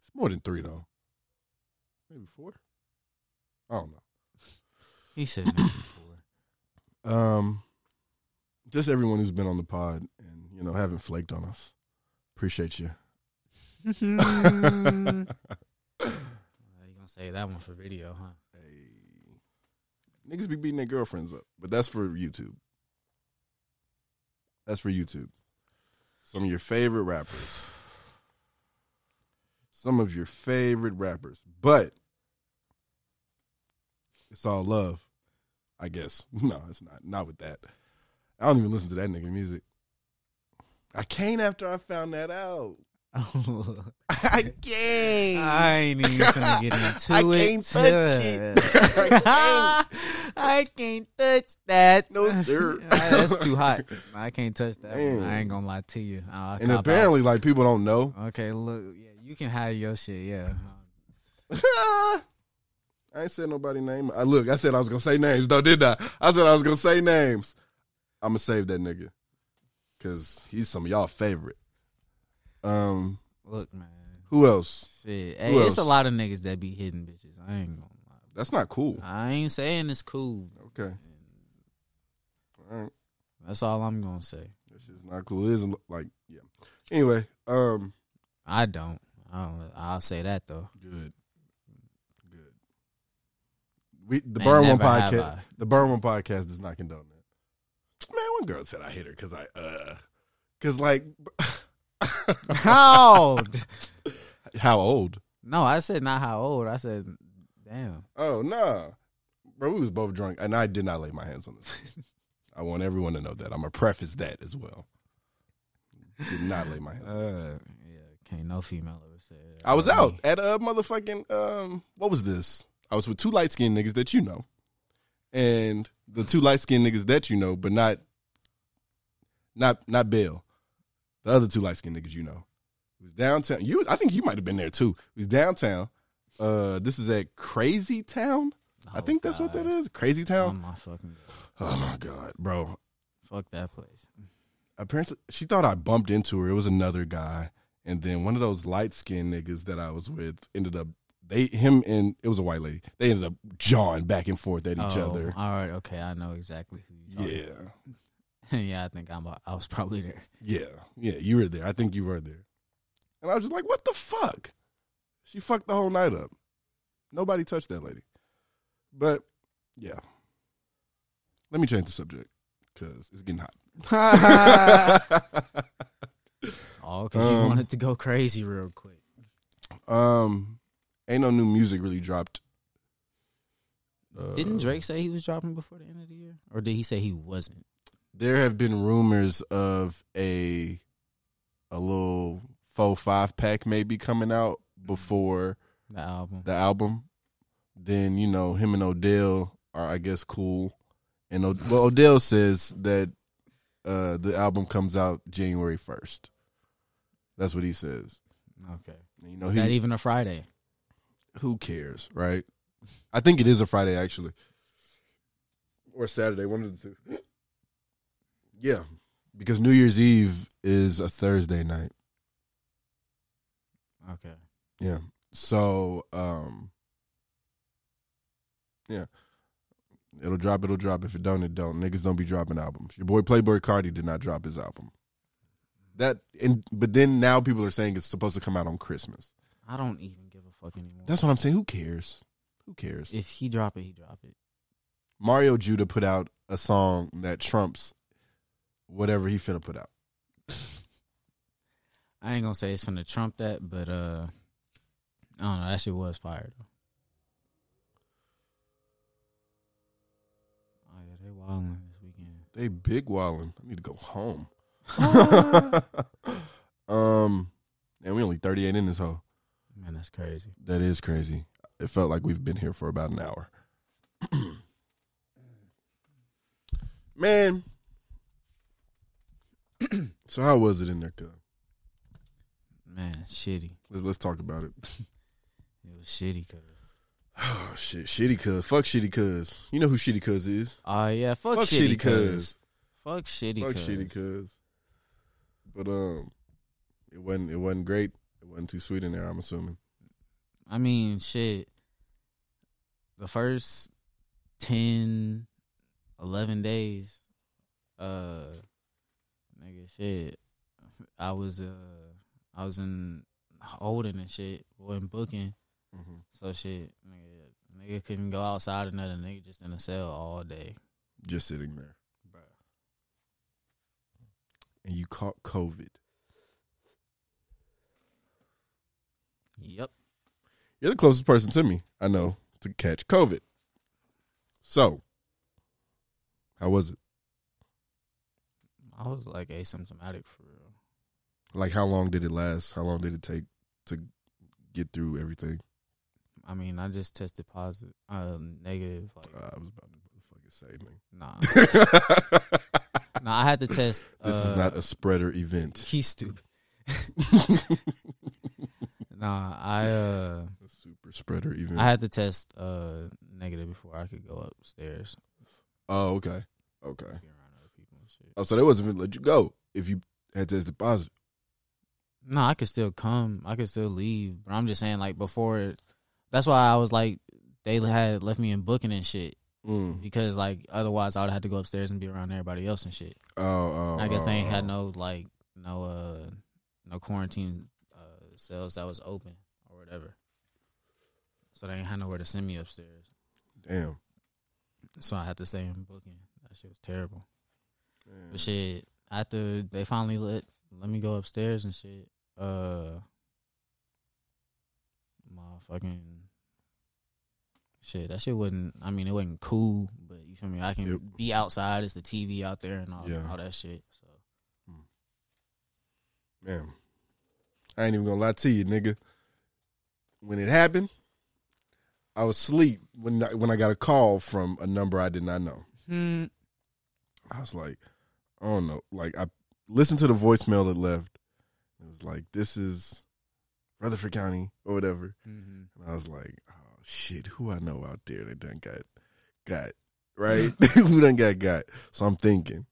it's more than three though. Maybe four. I don't know. He said maybe four. Um, just everyone who's been on the pod and you know haven't flaked on us. Appreciate you. You gonna say that one for video, huh? Niggas be beating their girlfriends up, but that's for YouTube. That's for YouTube. Some of your favorite rappers. Some of your favorite rappers, but it's all love. I guess. No, it's not. Not with that. I don't even listen to that nigga music. I can't after I found that out. I can't. I ain't even gonna get into I it. can't touch it. I can't. I can't touch that. No, sir. Ah, that's too hot. I can't touch that. I ain't gonna lie to you. Ah, I'll and apparently, like people don't know. okay, look, yeah, you can have your shit. Yeah, I ain't said nobody name. I look. I said I was gonna say names, though, did I? I said I was gonna say names. I'm gonna save that nigga because he's some of y'all favorite. Um, look, man. who else? Shit. Who Hey, it's a lot of niggas that be hitting bitches. I ain't gonna lie. That's not cool. I ain't saying it's cool. Okay. All right. That's all I'm gonna say. That shit's not cool. It isn't like yeah. Anyway, um, I don't. I don't. I'll say that though. good, good. We the And Burn One never have podcast. I. The Burn One podcast does not condone that. Man, one girl said I hit her because I uh, because like How? how old? no, I said not how old. I said, damn. Oh no, bro, we was both drunk, and I did not lay my hands on this. I want everyone to know that. I'm gonna preface that as well. Did not lay my hands. on Uh, yeah, can't no female ever say. that. I was out at a motherfucking um. What was this? I was with two light skinned niggas that you know, and the two light skinned niggas that you know, but not, not not Bill. The other two light skinned niggas you know. It was downtown. You, I think you might have been there too. It was downtown. Uh, this was at Crazy Town. I Oh, think that's what that is. Crazy Oh Town. my fucking. God. Oh my god, bro. Fuck that place. apparently she thought I bumped into her. It was another guy, and then one of those light skinned niggas that I was with ended up they him and it was a white lady. They ended up jawing back and forth at each Oh, other. All right. Okay. I know exactly who you talking Yeah, about. yeah, I think I'm. I was probably there. yeah, yeah. You were there. I think you were there. And I was just like, "What the fuck?" She fucked the whole night up. Nobody touched that lady. But yeah, let me change the subject because it's getting hot. Oh, because you Um, wanted to go crazy real quick. um, ain't no new music really dropped. Uh, Didn't Drake say he was dropping before the end of the year, or did he say he wasn't? There have been rumors of a a little four five pack maybe coming out before The album. the album. Then you know him and Odell are I guess cool, and O- well Odell says that uh, the album comes out January first. That's what he says. Okay. You know Is he, that even a Friday? who cares, right? I think it is a Friday actually, or Saturday, one of the two. Yeah, because New Year's Eve is a Thursday night. Okay. Yeah. So, um, yeah, it'll drop. It'll drop. If it don't, it don't. Niggas don't be dropping albums. Your boy Playboi Carti did not drop his album. That and but then now people are saying it's supposed to come out on Christmas. I don't even give a fuck anymore. That's what I'm saying. Who cares? Who cares? if he drop it, he drop it. Mario Judah put out a song that trumps whatever he finna put out. I ain't gonna say it's finna trump that, but uh, I don't know. That shit was fire though. Oh yeah, they wilding this weekend. They big wildin'. I need to go home. um, and we only 38 in this hole. Man, that's crazy. That is crazy. It felt like we've been here for about an hour. Man. So how was it in there, cuz? Man, shitty. Let's let's talk about it. It was shitty, cause. Oh shit, shitty cuz. Fuck shitty cuz. You know who shitty cuz is. Oh yeah, fuck, Fuck shitty, cuz. cuz. Fuck shitty, Fuck cuz. shitty cuz. But um it wasn't it wasn't great. It wasn't too sweet in there, I'm assuming. I mean, shit. The first 10, 11 days, uh, nigga, shit. I was uh, I was in holding and shit, wasn't booking. Mhm. So shit, nigga, nigga couldn't go outside another nigga just in a cell all day. Just sitting there. Bruh. And you caught COVID. Yep. You're the closest person to me I know to catch COVID. So, How was it? I was like asymptomatic for real. Like, how long did it last? How long did it take to get through everything? I mean, I just tested positive, uh, negative. Like, Uh, I was about to motherfucking say, man. Nah. nah, I had to test. This uh, is not a spreader event. He's stupid. nah, I uh, super spreader event. I had to test uh negative before I could go upstairs. Oh, okay. Okay. Oh, so they wasn't even let you go if you had tested positive. No, I could still come. I could still leave. But I'm just saying, like before, that's why I was like, they had left me in booking and shit. Mm. Because like otherwise, I would have to go upstairs and be around everybody else and shit. Oh, oh, I guess they ain't oh, had oh. no like no uh no quarantine uh cells that was open or whatever. So they ain't had nowhere to send me upstairs. Damn. So I had to stay in booking. That shit was terrible. But shit, after they finally let let me go upstairs and shit, uh, my fucking shit. That shit wasn't. I mean, it wasn't cool, but you feel me? I can be outside. It's the TV out there and all, Yeah. all that shit. So Man, I ain't even gonna lie to you, nigga. When it happened, I was asleep when I, when I got a call from a number I did not know. Hmm. I was like, I don't know. Like I listened to the voicemail that left. It was like, this is Rutherford County or whatever. Mhm. And I was like, oh shit, who I know out there that done got got right? who done got got? So I'm thinking.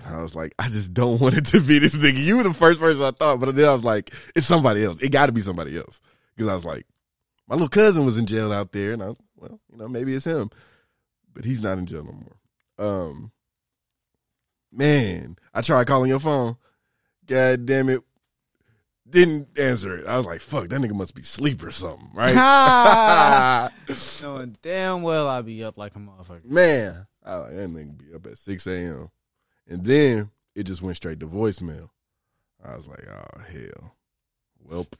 And I was like, I just don't want it to be this nigga. You were the first person I thought, but then I was like, it's somebody else. It got to be somebody else because I was like, my little cousin was in jail out there, and I was, well, you know, maybe it's him, but he's not in jail no more. Um, man, I tried calling your phone. God damn it. Didn't answer it. I was like, fuck, that nigga must be asleep or something, right? knowing damn well I be up like a motherfucker. Man, I like, that nigga be up at 6 a.m. And then it just went straight to voicemail. I was like, oh hell. Welp.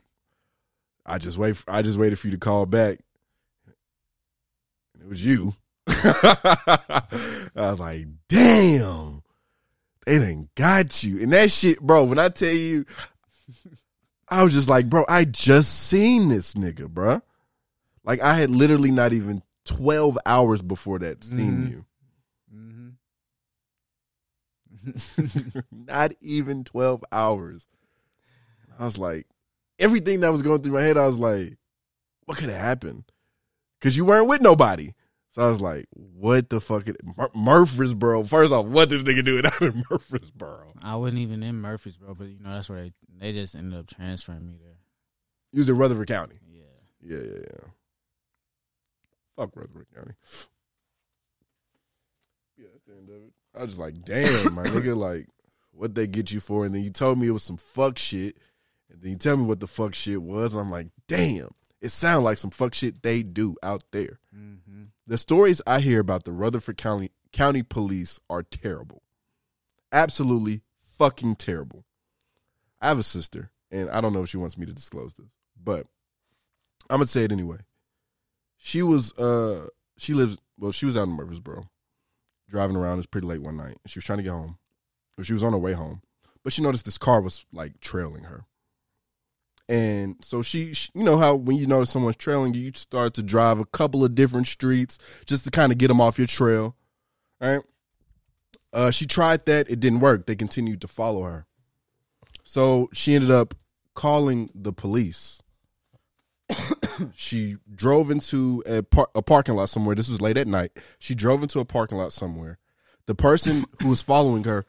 I just wait For, I just waited for you to call back. And it was you. I was like, damn. They done got you. And that shit, bro, when I tell you, I was just like, bro, I just seen this nigga, bro. Like I had literally not even 12 hours before that seen mm-hmm. you. not even 12 hours. I was like, everything that was going through my head, I was like, what could have happened? Because you weren't with nobody. So I was like, what the fuck? It, Mur- Murfreesboro. First off, what this nigga doing out in Murfreesboro? I wasn't even in Murfreesboro, but you know that's where they they just ended up transferring me there. He was in Rutherford County. Yeah. Yeah, yeah, yeah. Fuck Rutherford County. Yeah, that's the end of it. I was just like, damn, my nigga, like, what they get you for? And then you told me it was some fuck shit. And then you tell me what the fuck shit was. And I'm like, damn, it sounds like some fuck shit they do out there. Mm-hmm. The stories I hear about the Rutherford County County Police are terrible. Absolutely fucking terrible. I have a sister, and I don't know if she wants me to disclose this, but I'm gonna say it anyway. She was uh she lives well, she was out in Murfreesboro, driving around. It was pretty late one night. She was trying to get home. Or she was on her way home. But she noticed this car was like trailing her. And so she, she you know how when you notice someone's trailing you, you start to drive a couple of different streets just to kind of get them off your trail. Right? Uh, she tried that. It didn't work. They continued to follow her. So she ended up calling the police. she drove into a, par- a parking lot somewhere. This was late at night. She drove into a parking lot somewhere. The person who was following her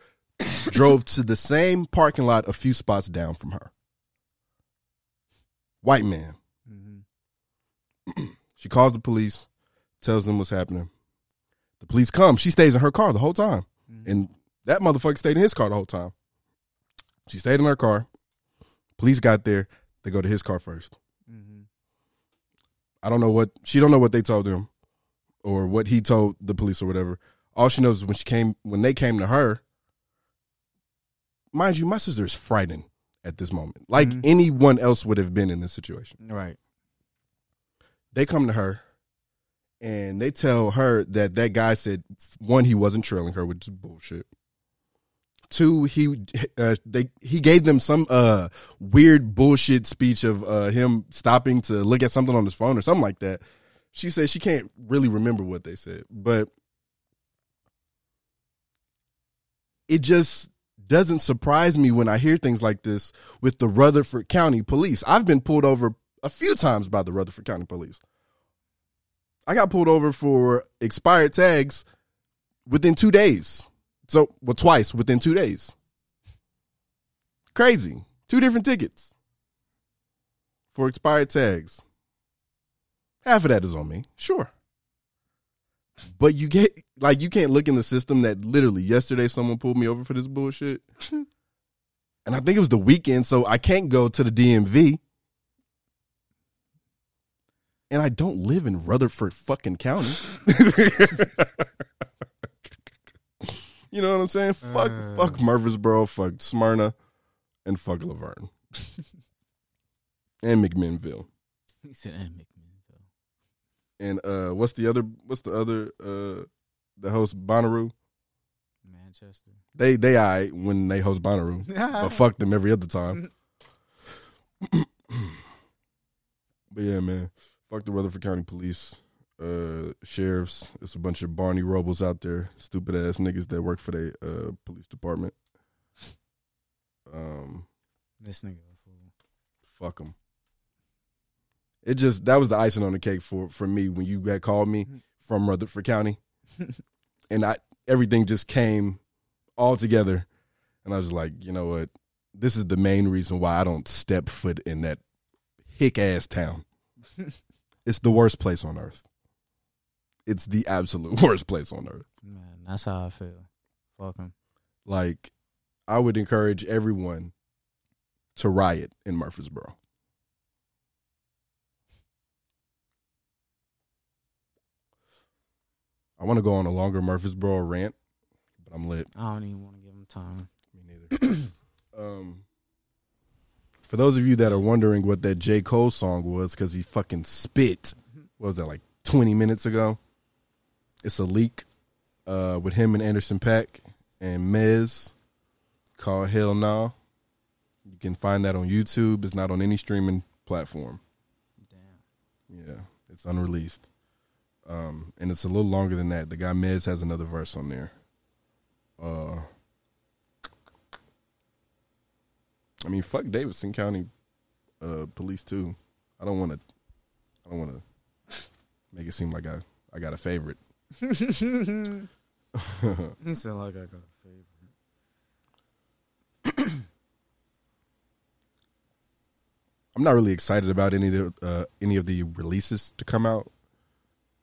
drove to the same parking lot a few spots down from her. White man. Mm-hmm. she calls the police, tells them what's happening. The police come. She stays in her car the whole time. Mm-hmm. And that motherfucker stayed in his car the whole time. She stayed in her car. Police got there. They go to his car 1st mm-hmm. I don't know what she don't know what they told him or what he told the police or whatever. All she knows is when she came when they came to her, mind you, my sister is frightened at this moment. Like anyone else would have been in this situation. Right. They come to her and they tell her that that guy said one he wasn't trailing her, which is bullshit. Two, he uh, they he gave them some uh weird bullshit speech of uh him stopping to look at something on his phone or something like that. She said she can't really remember what they said, but it just doesn't surprise me when I hear things like this with the Rutherford County Police. I've been pulled over a few times by the Rutherford County Police. I got pulled over for expired tags within two days. So, well, twice within two days. Crazy. Two different tickets for expired tags. Half of that is on me, sure. But you get like you can't look in the system that literally yesterday someone pulled me over for this bullshit. and I think it was the weekend, so I can't go to the DMV. And I don't live in Rutherford fucking county. you know what I'm saying? Fuck uh. fuck Murfreesboro, fuck Smyrna, and fuck La Vergne. and McMinnville. He said, "And McMinnville." And uh what's the other what's the other uh the host Bonnaroo? Manchester. They they I when they host Bonnaroo. but fuck them every other time. but yeah, man. Fuck the Rutherford County Police. Uh sheriffs. It's a bunch of Barney Robles out there, stupid ass niggas that work for the uh police department. Um This nigga fool. fuck them. It just that was the icing on the cake for for me when you had called me mm-hmm. from Rutherford County, and I everything just came all together, and I was like, you know what, this is the main reason why I don't step foot in that hick ass town. it's the worst place on earth. It's the absolute worst place on earth. Man, that's how I feel. Fuck him. Like, I would encourage everyone to riot in Murfreesboro. I want to go on a longer Murfreesboro rant, but I'm lit. I don't even want to give him time. Me neither. um, for those of you that are wondering what that J. Cole song was, because he fucking spit, what was that, like 20 minutes ago? It's a leak uh, with him and Anderson .Paak and Mez called Hell Nah. You can find that on YouTube. It's not on any streaming platform. Damn. Yeah, it's unreleased. Um, and it's a little longer than that. The guy Mez has another verse on there. Uh, I mean, fuck Davidson County uh, police too. I don't want to. I don't want to make it seem like I I got a favorite. he said like I got a favorite. I'm not really excited about any of the uh, any of the releases to come out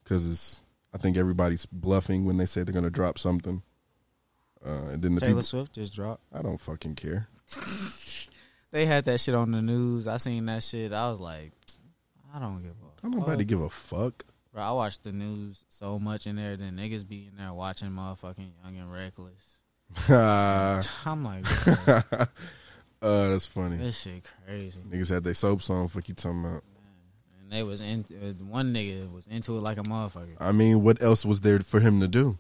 because I think everybody's bluffing when they say they're going to drop something. Uh, and then the Taylor people, Swift just dropped. I don't fucking care. They had that shit on the news. I seen that shit. I was like, I don't give a. Don't nobody fuck. give a fuck. Bro, I watch the news so much in there that niggas be in there watching motherfucking Young and Reckless. uh, I'm like, bro, that's funny. this shit crazy. Niggas had their soaps on. Fuck you talking about? And they was in uh, one nigga was into it like a motherfucker. I mean, what else was there for him to do?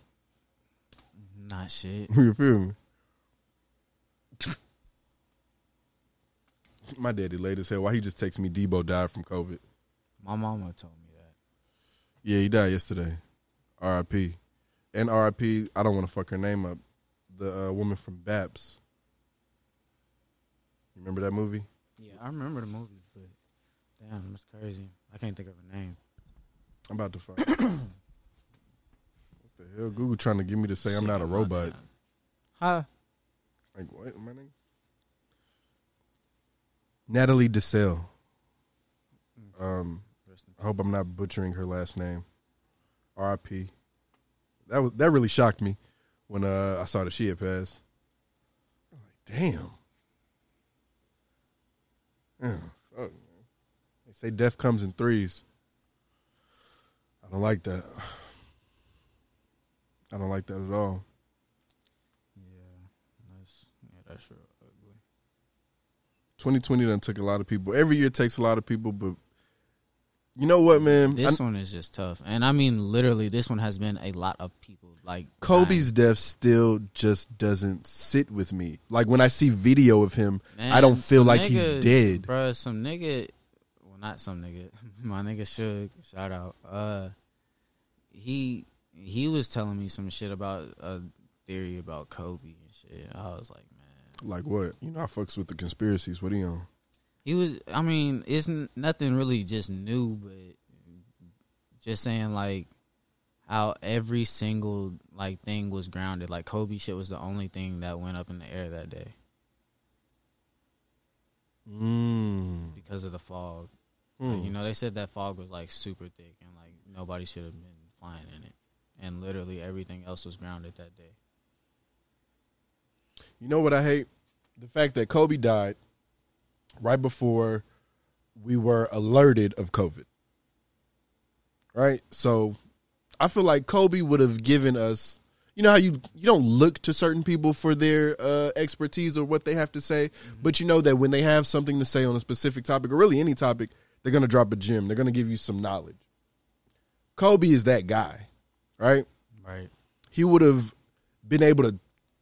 Not shit. You feel me? My daddy late as hell. Why he just texted me Debo died from COVID? My mama told me that. Yeah, he died yesterday. R.I.P. And R.I.P. I don't want to fuck her name up. The uh, woman from Baps. You remember that movie? Yeah, I remember the movie, but damn, that's crazy. I can't think of a name. I'm about to find. what the hell? Google trying to get me to say I'm not a I'm robot. Huh? Like what? My name? Natalie Desselle. Um, I hope I'm not butchering her last name. R.I.P. That was that really shocked me when uh, I saw that she had passed. I'm like, damn. Yeah, fuck, man. They say death comes in threes. I don't like that. I don't like that at all. Yeah, That's yeah, that's real ugly. 2020 done took a lot of people. Every year takes a lot of people, but You know what, man? This I- one is just tough, and I mean literally, this one has been a lot of people like Kobe's death still just doesn't sit with me. Like when I see video of him, I don't feel like he's dead. Bruh, some nigga, not some nigga, my nigga Suge, shout out. Uh, he he was telling me some shit about a theory about Kobe and shit. I was like, man, Like what? You know, I fucks with the conspiracies. What are you on? he was. I mean, it's n- nothing really just new, but just saying like how every single like thing was grounded. Like Kobe shit was the only thing that went up in the air that day. Mm. because of the fog. Like, Hmm. you know, they said that fog was like super thick and like nobody should have been flying in it. And literally everything else was grounded that day. You know what I hate? The fact that Kobe died right before we were alerted of COVID. Right? So I feel like Kobe would have given us you know how you you don't look to certain people for their uh, expertise or what they have to say, but you know that when they have something to say on a specific topic or really any topic, they're gonna drop a gem. They're gonna give you some knowledge. Kobe is that guy, right? Right. He would have been able to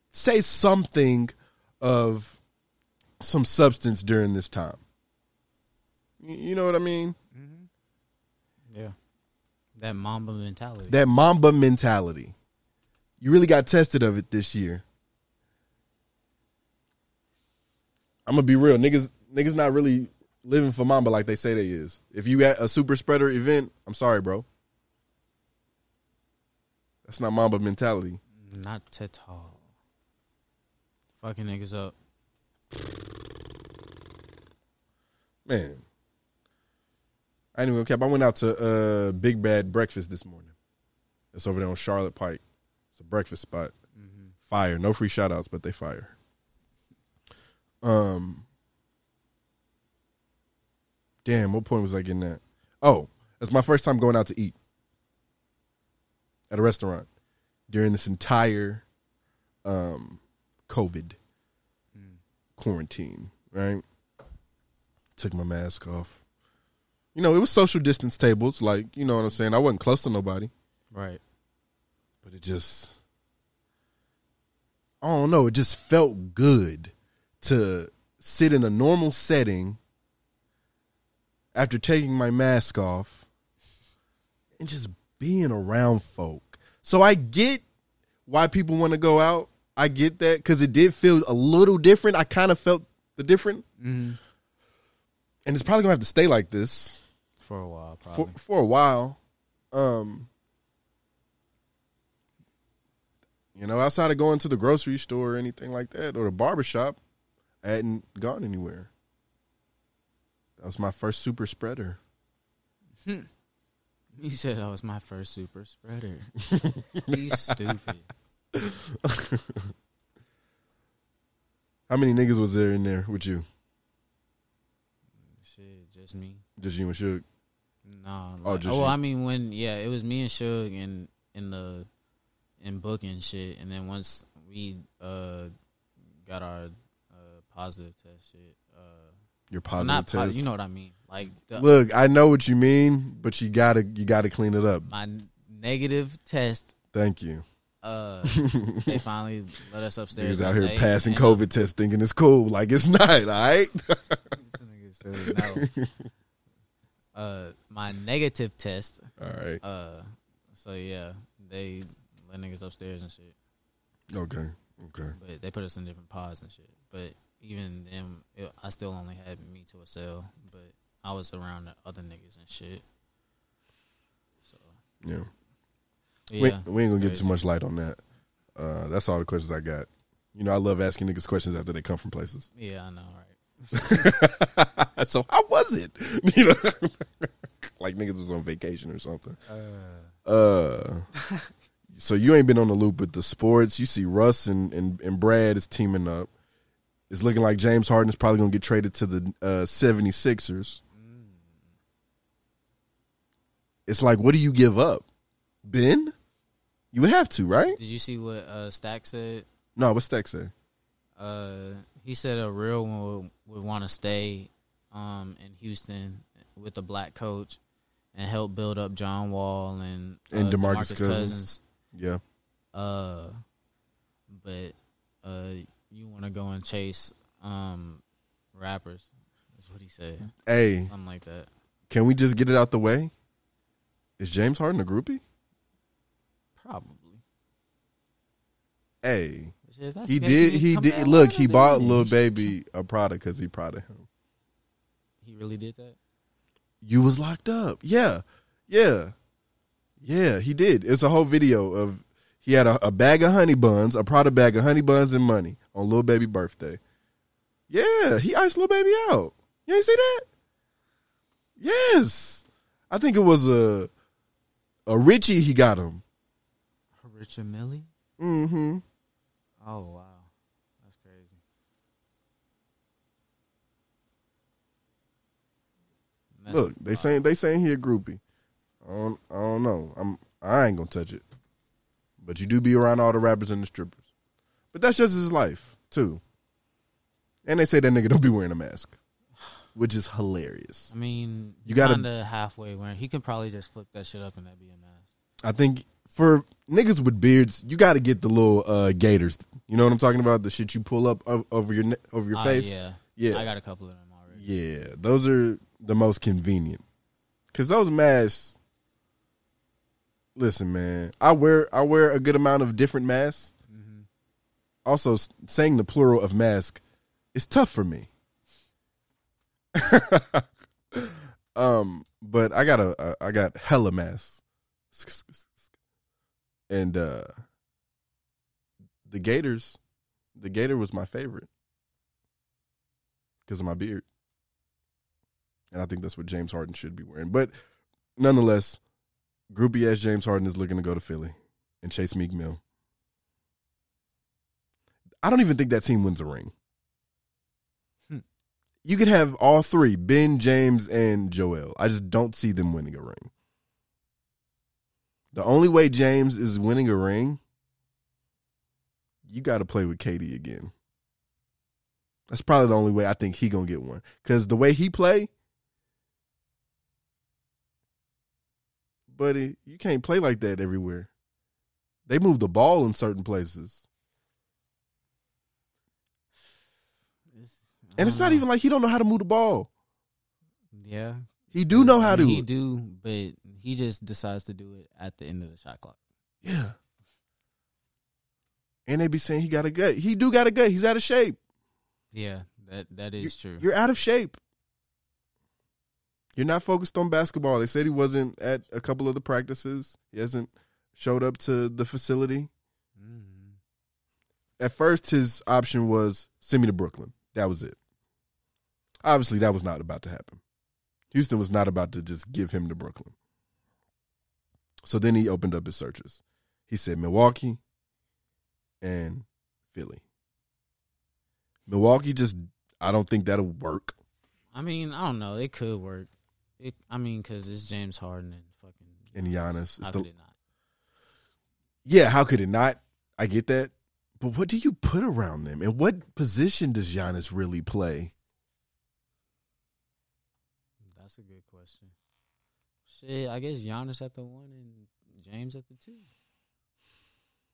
say something of some substance during this time. You know what I mean? Mm-hmm. Yeah. That Mamba mentality. That Mamba mentality. You really got tested of it this year. I'm gonna be real, niggas. Niggas not really living for Mamba like they say they is. If you at a super spreader event, I'm sorry, bro. That's not Mamba mentality. Not at all. Fucking niggas up. Man. Anyway, cap. I went out to uh, Big Bad Breakfast this morning. It's over there on Charlotte Pike. It's a breakfast spot. Fire. No free shout outs, but they fire. Um Damn, what point was I getting at? Oh, it's my first time going out to eat at a restaurant during this entire um COVID quarantine, right? Took my mask off. You know, it was social distance tables, like, you know what I'm saying? I wasn't close to nobody. Right. But it just I don't know, it just felt good to sit in a normal setting after taking my mask off and just being around folk. So I get why people want to go out. I get that because it did feel a little different. I kind of felt the different, Mm-hmm. and it's probably gonna have to stay like this For a while, for probably. for a while. Um, you know, outside of going to the grocery store or anything like that, or the barber shop, I hadn't gone anywhere. That was my first super spreader. He said that was my first super spreader. He's stupid. How many niggas was there in there with you? Shit, just me. Just you and Suge? No. Oh, Like, just oh, you. I mean, when yeah, it was me and Suge in in the in booking shit, and then once we uh got our uh positive test shit, uh, Your positive not test? you know what I mean? Like the, Look, I know what you mean, but you gotta you gotta clean it up. my negative test. Thank you. Uh, they finally let us upstairs. Niggas out here day, passing COVID tests thinking it's cool. Like it's not, all right? This nigga said no. uh, my negative test. All right. Uh, so yeah, they let niggas upstairs and shit. Okay. Okay. But they put us in different pods and shit. But even then, it, I still only had me to a cell. But I was around the other niggas and shit. So Yeah. Yeah, we, we ain't gonna get too much light on that. Uh, that's all the questions I got. You know, I love asking niggas questions after they come from places. yeah, I know, right? so how was it? You know, like niggas was on vacation or something. Uh, so you ain't been on the loop with the sports. You see Russ and, and, and Brad is teaming up. It's looking like James Harden is probably gonna get traded to the uh, 76ers. It's like, what do you give up? Ben? You would have to, right? Did you see what uh, Stack said? No, what's Stack said? Uh, he said a real one would, would want to stay um, in Houston with a black coach, and help build up John Wall and And uh, DeMarcus DeMarcus Cousins. Yeah. Uh, but uh, you want to go and chase um rappers? That's what he said. Hey. something like that. Can we just get it out the way? Is James Harden a groupie? Probably. Hey, he did. he did. Look, he bought Lil Baby a product because he proud of him. He really did that. You was locked up. Yeah, yeah, yeah. He did. It's a whole video of he had a, a bag of honey buns, a Prada bag of honey buns and money on Lil Baby birthday. Yeah, he iced Lil Baby out. You ain't see that? Yes, I think it was a a Richie. He got him. Richard Mille. Mm-hmm. Oh wow, that's crazy. Look, they saying they saying he a groupie. I don't, I don't know. I'm I ain't gonna touch it. But you do be around all the rappers and the strippers. But that's just his life too. And they say that nigga don't be wearing a mask, which is hilarious. I mean, You gotta- kind of halfway wearing. He can probably just flip that shit up and that be a mask. I think for niggas with beards, you got to get the little uh, gaiters. You know what I'm talking about? The shit you pull up over your ne- over your Ah, face. yeah, yeah. I got a couple of them already. Yeah, those are the most convenient. Cause those masks. Listen, man, I wear I wear a good amount of different masks. Also, saying the plural of mask is tough for me. um, but I got a, a I got hella masks, and uh the Gaiters, the Gaiter was my favorite because of my beard. And I think that's what James Harden should be wearing. But nonetheless, groupie ass James Harden is looking to go to Philly and chase Meek Mill. I don't even think that team wins a ring. Hmm. You could have all three, Ben, James, and Joel. I just don't see them winning a ring. The only way James is winning a ring, you got to play with KD again. That's probably the only way I think he gonna get one. Cause the way he play, buddy, you can't play like that everywhere. They move the ball in certain places, and it's not even like he don't know how to move the ball. Yeah, He do know how to. He do, but he just decides to do it at the end of the shot clock. Yeah. And they be saying he got a gut. He do got a gut. He's out of shape. Yeah, that that is true. You're out of shape. You're not focused on basketball. They said he wasn't at a couple of the practices. He hasn't showed up to the facility. Mm-hmm. At first, his option was send me to Brooklyn. That was it. Obviously, that was not about to happen. Houston was not about to just give him to Brooklyn. So then he opened up his searches. He said Milwaukee and Philly. Milwaukee just, I don't think that'll work. I mean, I don't know. It could work. It, I mean, because it's James Harden and fucking And Giannis. How the- could it not? Yeah, how could it not? I get that. But what do you put around them? And what position does Giannis really play? That's a good question. Shit, I guess Giannis at the one and James at the two.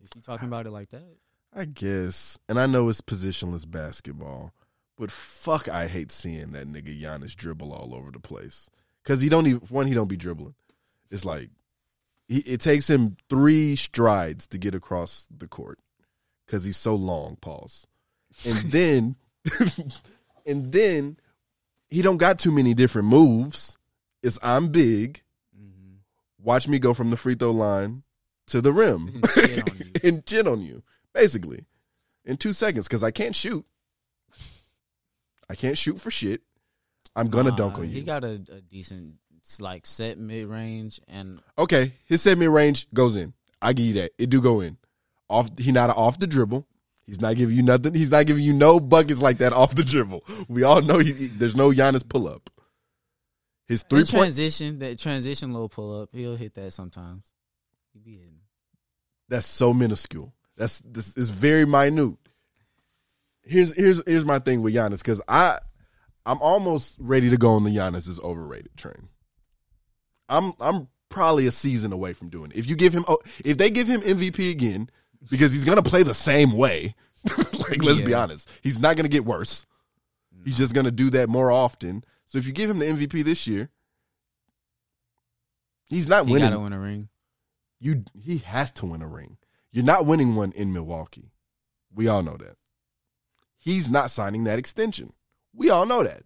Is he talking about it like that? I guess. And I know it's positionless basketball, but fuck, I hate seeing that nigga Giannis dribble all over the place. Cause he don't even one, he don't be dribbling. It's like he, it takes him three strides to get across the court because he's so long. Pause, and then and then he don't got too many different moves. It's I'm big. Mm-hmm. Watch me go from the free throw line to the rim and shit on you, basically, in two seconds because I can't shoot. I can't shoot for shit. I'm gonna Nah, dunk on you. He got a, a decent, like set mid range and Okay, his set mid range goes in. I give you that. It do go in. Off he not off the dribble. He's not giving you nothing. He's not giving you no buckets like that off the dribble. We all know he, he- there's no Giannis pull up. His three point transition, that transition low pull up, he'll hit that sometimes. He be hitting. that's so minuscule. That's this is very minute. Here's here's here's my thing with Giannis because I I'm almost ready to go on the Giannis is overrated train. I'm I'm probably a season away from doing it. If you give him, oh, if they give him MVP again, because he's gonna play the same way. like, let's be honest, he's not gonna get worse. He's just gonna do that more often. So if you give him the MVP this year, he's not He winning. gotta win a ring. You he has to win a ring. You're not winning one in Milwaukee. We all know that. He's not signing that extension. We all know that.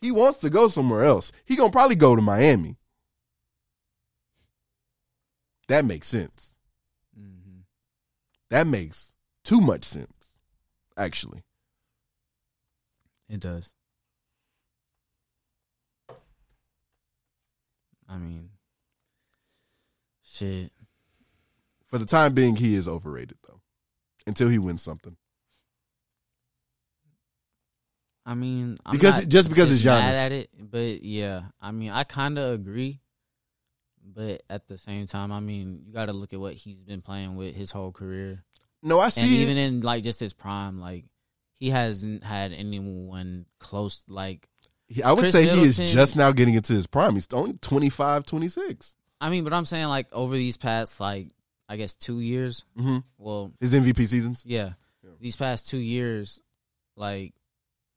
He wants to go somewhere else. He gonna probably go to Miami. That makes sense. Mm-hmm. That makes too much sense, actually. It does. I mean, shit. For the time being, he is overrated though. Until he wins something. I mean, I'm Because- not just because it's mad at it, but yeah, I mean, I kind of agree. But at the same time, I mean, you got to look at what he's been playing with his whole career. No, I see it. even in like just his prime, like he hasn't had anyone close. Like I would Chris say he is just now getting into his prime. He's only 25, 26. I mean, but I'm saying like over these past like I guess two years. Mhm. Well, His MVP seasons? Yeah. These past two years, like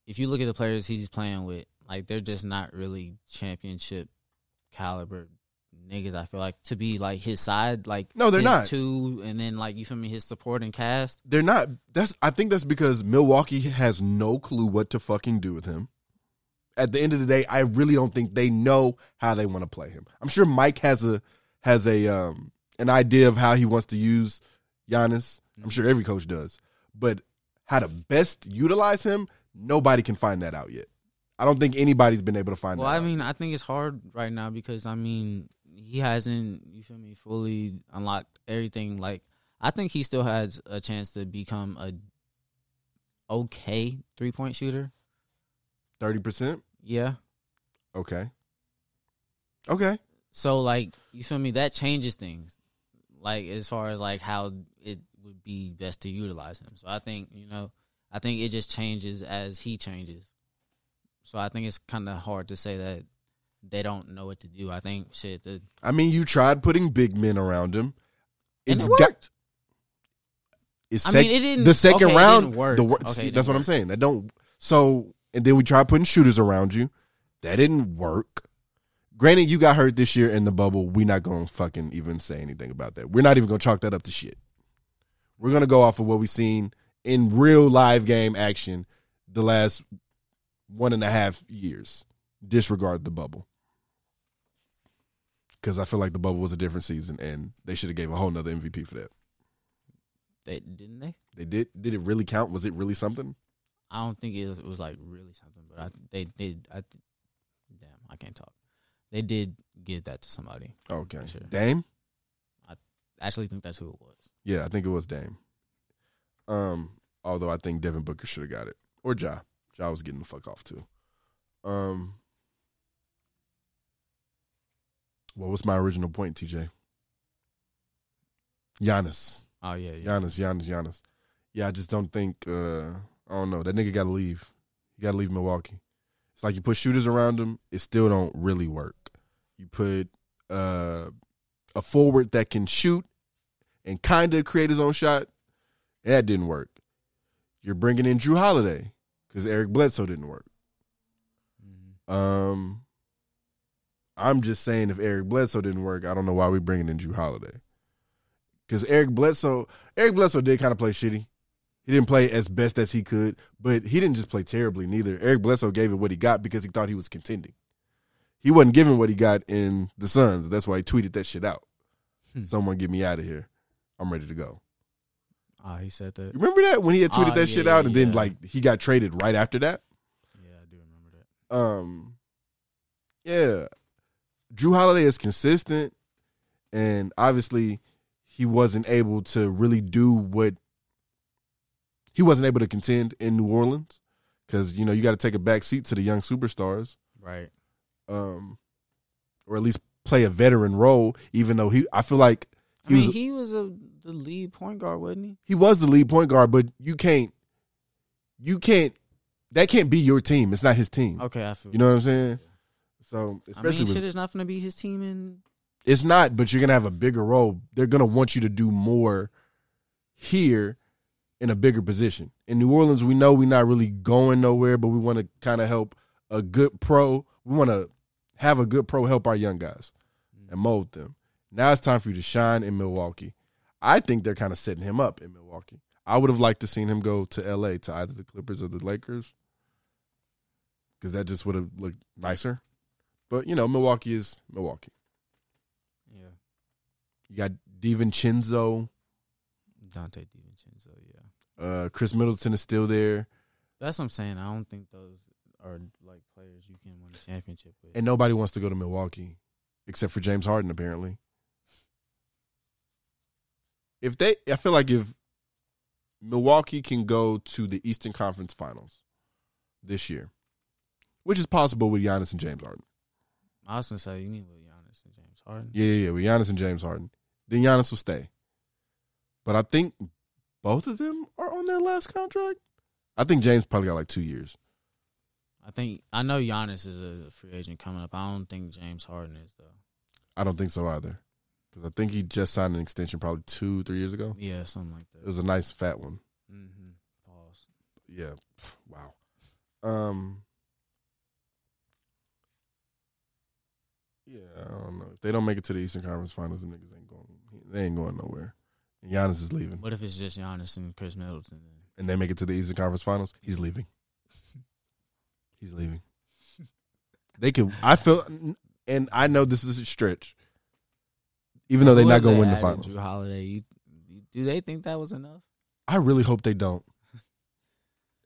if you look at the players he's playing with, like they're just not really championship caliber niggas. I feel like to be like his side, like No, they're not. Two, and then like you feel me, his supporting cast. They're not. That's. I think that's because Milwaukee has no clue what to fucking do with him. At the end of the day, I really don't think they know how they want to play him. I'm sure Mike has a has a um an idea of how he wants to use Giannis. I'm sure every coach does, but how to best utilize him, nobody can find that out yet. I don't think anybody's been able to find Well, that. Well, I out. mean, I think it's hard right now because I mean he hasn't, you feel me, fully unlocked everything. Like I think he still has a chance to become a okay three point shooter. Thirty percent. Yeah. Okay. Okay. So like you feel me? That changes things. Like as far as like how it would be best to utilize him. So I think you know, I think it just changes as he changes. So I think it's kind of hard to say that they don't know what to do. I think shit. The I mean, you tried putting big men around him. It's it got. worked. It's I mean, it didn't- The second okay, round, didn't work. the wor- Okay, see, that's what I'm saying. That don't. So, and then we tried putting shooters around you. That didn't work. Granted, you got hurt this year in the bubble. We're not going to fucking even say anything about that. We're not even going to chalk that up to shit. We're going to go off of what we've seen in real live game action the last one and a half years. Disregard the bubble. Because I feel like the bubble was a different season and they should have gave a whole nother MVP for that. they didn't they? They did. Did it really count? Was it really something? I don't think it was, it was like really something, but I they did. I damn, I can't talk. They did give that to somebody. Okay. sure. Dame? I actually think that's who it was. Yeah, I think it was Dame. Um, although I think Devin Booker should have got it. Or Ja. Ja was getting the fuck off too. Um What was my original point, TJ? Giannis. Oh yeah, yeah. Giannis, Giannis, Giannis. Yeah, I just don't think uh I don't know. That nigga gotta leave. He gotta leave Milwaukee. It's like you put shooters around him, it still don't really work. You put uh a forward that can shoot and kind of create his own shot. That didn't work. You're bringing in Jrue Holiday because Eric Bledsoe didn't work. Mm-hmm. Um, I'm just saying if Eric Bledsoe didn't work, I don't know why we're bringing in Jrue Holiday. Because Eric Bledsoe, Eric Bledsoe did kind of play shitty. He didn't play as best as he could, but he didn't just play terribly neither. Eric Bledsoe gave it what he got because he thought he was contending. He wasn't giving what he got in the Suns. That's why he tweeted that shit out. Someone get me out of here. I'm ready to go. Ah, he said that. Remember that when he had tweeted Ah, that yeah, shit out and then yeah. like he got traded right after that? Yeah, I do remember that. Um yeah. Jrue Holiday is consistent and obviously he wasn't able to really do what he wasn't able to contend in New Orleans cuz you know you got to take a back seat to the young superstars. Right. Um or at least play a veteran role even though he I feel like I he mean, was he was a the lead point guard, wasn't he? he was the lead point guard, but you can't, you can't, that can't be your team. It's not his team. Okay, I feel You know what I'm saying? So I especially mean, with shit is not going to be his team in. It's not, but you're gonna have a bigger role. They're gonna want you to do more here in a bigger position. In New Orleans, we know we're not really going nowhere, but we want to kind of help a good pro. We want to have a good pro help our young guys and mold them. Now it's time for you to shine in Milwaukee. I think they're kind of setting him up in Milwaukee. I would have liked to seen him go to LA to either the Clippers or the Lakers because that just would have looked nicer. But you know, Milwaukee is Milwaukee. Yeah. You got DiVincenzo. Donte DiVincenzo, yeah. Uh, Khris Middleton is still there, That's what I'm saying. I don't think those are like players you can win a championship with. and nobody wants to go to Milwaukee except for James Harden. Apparently, if they, I feel like if Milwaukee can go to the Eastern Conference Finals this year, which is possible with Giannis and James Harden. I was gonna say you need with Giannis and James Harden. Yeah, yeah, yeah, with Giannis and James Harden, then Giannis will stay. But I think both of them are on their last contract. I think James probably got like two years. I think I know Giannis is a free agent coming up. I don't think James Harden is though. I don't think so either. Because I think he just signed an extension probably two, three years ago. Yeah, something like that. It was a nice fat one. Mm-hmm. Pause. Yeah. Wow. Um. Yeah, I don't know. If they don't make it to the Eastern Conference Finals, the niggas ain't going. They ain't going nowhere. And Giannis is leaving. What if it's just Giannis and Khris Middleton? Then? And they make it to the Eastern Conference Finals. He's leaving. He's leaving. They could. I feel, and I know this is a stretch. Even though they're not going to win the finals, Jrue Holiday. You, do they think that was enough? I really hope they don't.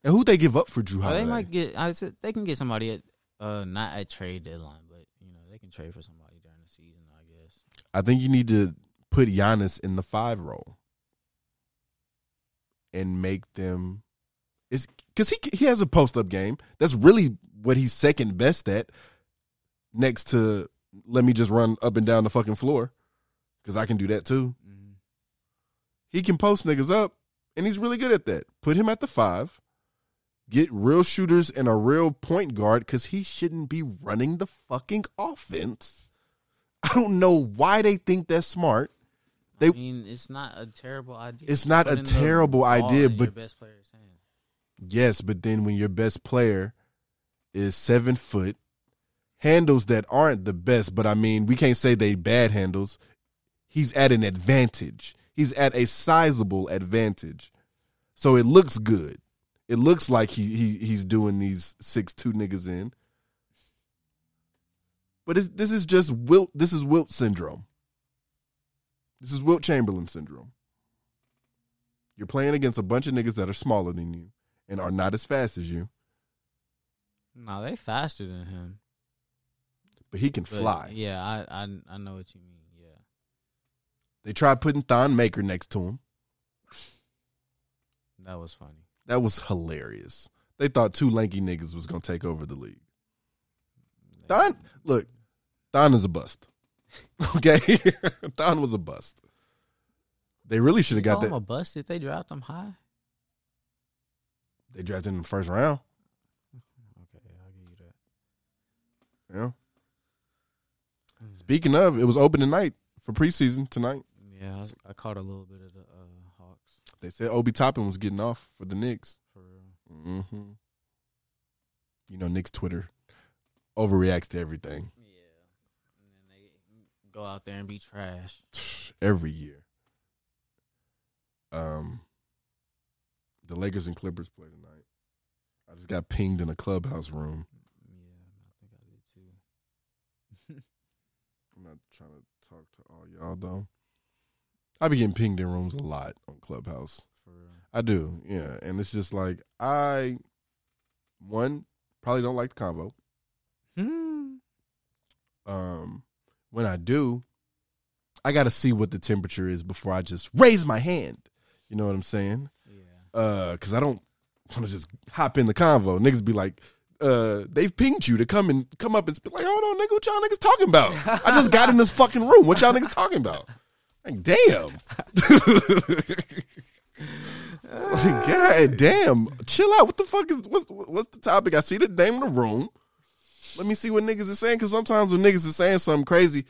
And who they give up for Jrue Holiday? they might get. I said they can get somebody at uh not at trade deadline, but you know they can trade for somebody during the season. I guess. I think you need to put Giannis in the five role and make them. It's because he he has a post up game. That's really what he's second best at. Next to let me just run up and down the fucking floor because I can do that too. Mm-hmm. He can post niggas up, and he's really good at that. Put him at the five. Get real shooters and a real point guard because he shouldn't be running the fucking offense. I don't know why they think that's smart. They I mean, it's not a terrible idea. It's not a terrible idea, but- best player's hand. Yes, but then when your best player is seven foot, handles that aren't the best, but I mean, we can't say they bad handles. He's at an advantage. He's at a sizable advantage. So it looks good. It looks like he, he he's doing these six two niggas in. But it's, this is just Wilt. This is Wilt syndrome. This is Wilt Chamberlain syndrome. You're playing against a bunch of niggas that are smaller than you and are not as fast as you, No, they faster than him. but he can But, fly. Yeah, I, I I know what you mean. They tried putting Thon Maker next to him. that was funny. That was hilarious. They thought two lanky niggas was gonna take over the league. Thon, look, Thon is a bust. Okay, Thon was a bust. They really should have got that. a bust if they dropped him high. They drafted him in the first round. Okay, I'll give you that. Yeah. Speaking of, it was open tonight for preseason tonight. Yeah, I, was- I caught a little bit of the uh, Hawks. They said Obi Toppin was getting off for the Knicks. For real. hmm You know, Knicks Twitter overreacts to everything Yeah, and then they Go out there and be trash. every year. Um, the Lakers and Clippers play tonight. I just got pinged in a clubhouse room. Yeah, I think I did too. I'm not trying to talk to all y'all though. I be getting pinged in rooms a lot on Clubhouse. For real. I do, yeah, and it's just like I, one, probably don't like the convo. Hmm. Um, when I do, I got to see what the temperature is before I just raise my hand. You know what I'm saying? Yeah. Uh, because I don't want to just hop in the convo. Niggas be like, uh, they've pinged you to come and come up and be like, hold on, nigga, what y'all niggas talking about? I just got in this fucking room. What y'all niggas talking about? Like, damn. Like, God damn. Chill out. What the fuck is what's what's the topic? I see the name of the room. Let me see what niggas are saying. Cause sometimes when niggas are saying something crazy,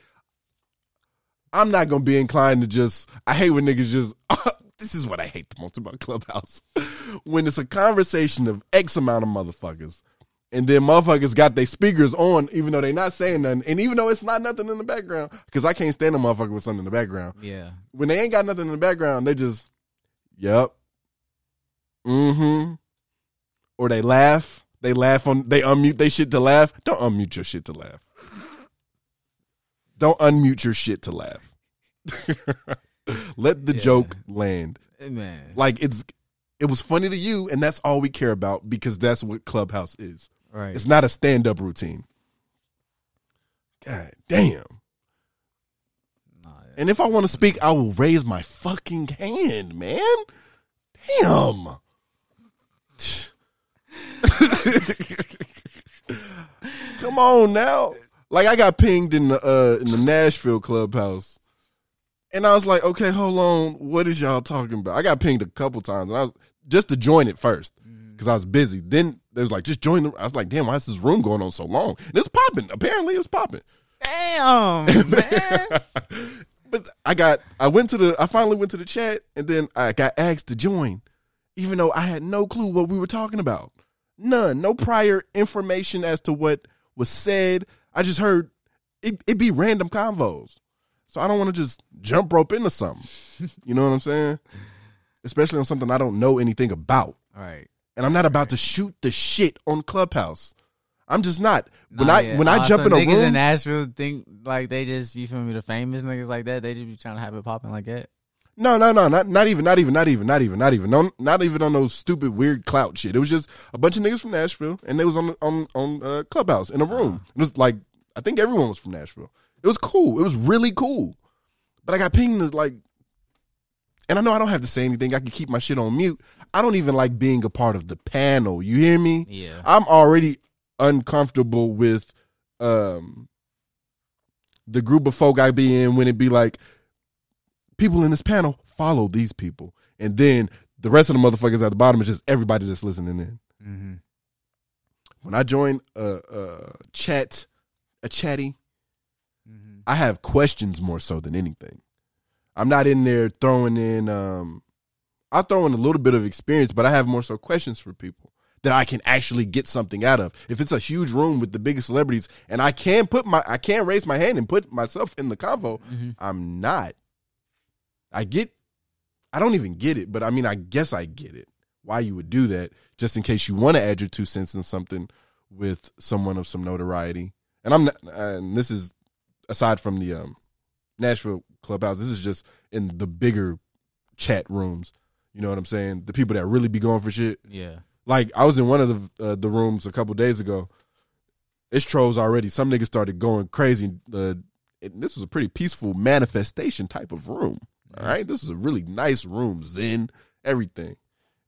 I'm not gonna be inclined to just. I hate when niggas just. this is what I hate the most about Clubhouse. when it's a conversation of X amount of motherfuckers, and then motherfuckers got their speakers on, even though they're not saying nothing, and even though it's not nothing in the background, because I can't stand a motherfucker with something in the background. Yeah. When they ain't got nothing in the background, they just, yep, mm-hmm, or they laugh. They laugh on. They unmute they shit to laugh. Don't unmute your shit to laugh. Don't unmute your shit to laugh. Let the Yeah. joke land. Man. Like it's it was funny to you, and that's all we care about because that's what Clubhouse is. Right. It's not a stand up routine. God damn. And if I want to speak, I will raise my fucking hand, man. Damn. Come on now. Like I got pinged in the uh in the Nashville clubhouse. And I was like, okay, hold on. What is y'all talking about? I got pinged a couple times and I was just to join it first. Cause I was busy. Then there's like, just join the I was like, damn, why is this room going on so long? And it's popping. Apparently it's popping. Damn, man. But I got I went to the I finally went to the chat and then I got asked to join, even though I had no clue what we were talking about. None. No prior information as to what was said. I just heard it it be random convos. So I don't want to just jump rope into something. you know what I'm saying? Especially on something I don't know anything about. All right. And I'm not about to shoot the shit on Clubhouse. I'm just not. When Nah, I yeah. when I Oh, jump in a niggas room, in Nashville think like they just you feel me the famous niggas like that they just be trying to have it popping like that. No, no, no, not not even, not even, not even, not even, not even, no, not even on those stupid weird clout shit. It was just a bunch of niggas from Nashville, and they was on on on uh, Clubhouse in a room. It was like I think everyone was from Nashville. It was cool. It was really cool. But I got pinged like, and I know I don't have to say anything. I can keep my shit on mute. I don't even like being a part of the panel. You hear me? Yeah. I'm already uncomfortable with um the group of folk I be in when it be like people in this panel follow these people, and then the rest of the motherfuckers at the bottom is just everybody that's listening in. Mm-hmm. When I join a, a chat, a chatty, mm-hmm. I have questions more so than anything. I'm not in there throwing in. um I throw in a little bit of experience, but I have more so questions for people that I can actually get something out of. If it's a huge room with the biggest celebrities, and I can put my, I can't raise my hand and put myself in the convo. I'm not. I get. I don't even get it, but I mean, I guess I get it. Why you would do that, just in case you want to add your two cents in something with someone of some notoriety. And I'm not, and this is aside from the um, Nashville clubhouse. This is just in the bigger chat rooms. You know what I'm saying? The people that really be going for shit. Yeah. Like I was in one of the uh, the rooms a couple days ago. It's trolls already. Some niggas started going crazy. Uh, and this was a pretty peaceful manifestation type of room. All right, this is a really nice room, zen, everything.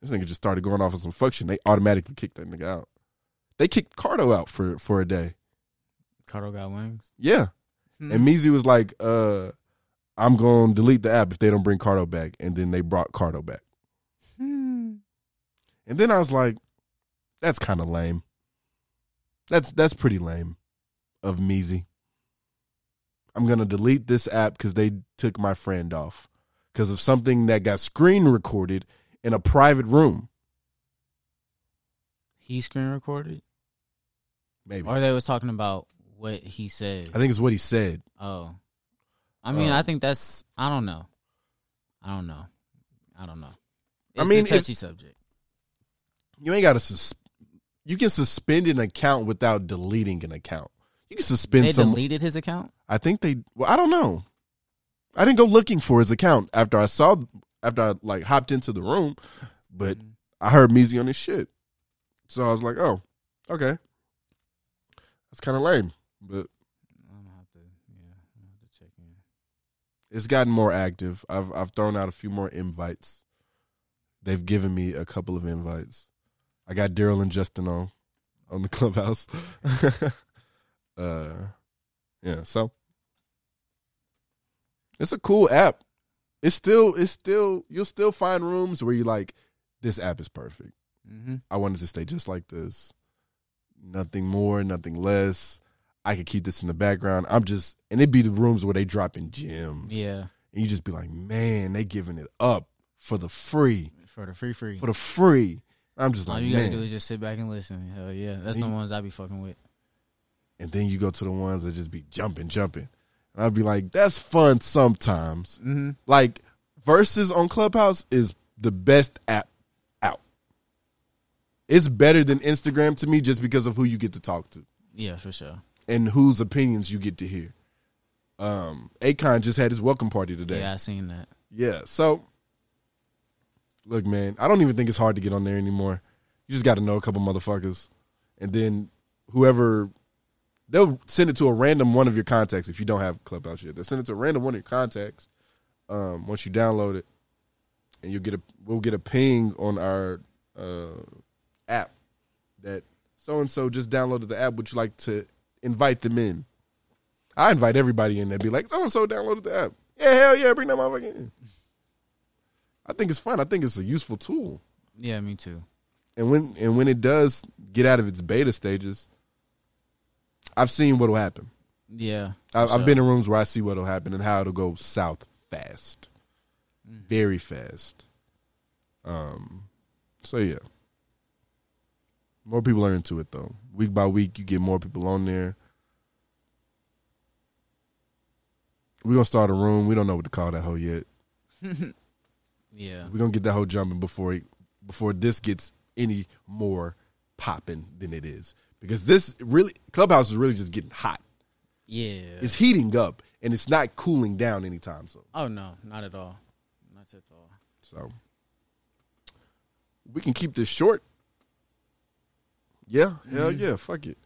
This nigga just started going off on some function. They automatically kicked that nigga out. They kicked Cardo out for for a day. Cardo got wings. Yeah. Hmm. And Measy was like, uh, I'm going to delete the app if they don't bring Cardo back. And then they brought Cardo back. And then I was like, that's kind of lame. That's that's pretty lame of Measy. I'm going to delete this app because they took my friend off because of something that got screen recorded in a private room. He screen recorded, Maybe. or they was talking about what he said. I think it's what he said. Oh, I mean, Uh, I think that's. I don't know. I don't know. I don't know. I It's mean, a touchy if- subject. You ain't got to sus- You can suspend an account without deleting an account. You can suspend They some. deleted his account. I think they. Well, I don't know. I didn't go looking for his account after I saw after I like hopped into the room, but I heard Measy on his shit, so I was like, oh, okay, that's kind of lame, but it's gotten more active. I've I've thrown out a few more invites. They've given me a couple of invites. I got Daryl and Justin on on the clubhouse. uh, yeah, so it's a cool app. It's still it's still you'll still find rooms where you like this app is perfect. Mhm. I wanted to stay just like this. nothing more, nothing less. I could keep this in the background. I'm just, and it'd be the rooms where they dropping gems. Yeah. And you just be like, man, they giving it up for the free, For the free free. for the free. I'm just like, All like, you gotta man. do is just sit back and listen. Hell yeah. That's the ones I be fucking with. and then you go to the ones that just be jumping, jumping. And I'd be like, that's fun sometimes. Mm-hmm. Like, Versus on Clubhouse is the best app out. It's better than Instagram to me just because of who you get to talk to Yeah, for sure. and whose opinions you get to hear. Um, Akon just had his welcome party today. Yeah, I seen that. Yeah. So, look, man, I don't even think it's hard to get on there anymore. You just got to know a couple motherfuckers, and then whoever they'll send it to a random one of your contacts if you don't have Clubhouse yet. They'll send it to a random one of your contacts. Um, once you download it, and you'll get a we'll get a ping on our uh, app that so and so just downloaded the app. Would you like to invite them in? I invite everybody in. They'd be like, so and so downloaded the app. Yeah, hell yeah, bring that motherfucker in. I think it's fun. I think it's a useful tool. Yeah, me too. And when and when it does get out of its beta stages, I've seen what'll happen. Yeah. I, for I've been in rooms where I see what'll happen and how it'll go south fast, very fast. Um, so yeah, more people are into it though. Week by week, you get more people on there. We're gonna start a room. We don't know what to call that hoe yet. Yeah. We're gonna get that hoe jumping before it, before this gets any more popping than it is. Because this really Clubhouse is really just getting hot. Yeah. It's heating up and it's not cooling down anytime soon. Oh no, not at all. Not at all. So we can keep this short. Yeah, hell Mhm. yeah, fuck it.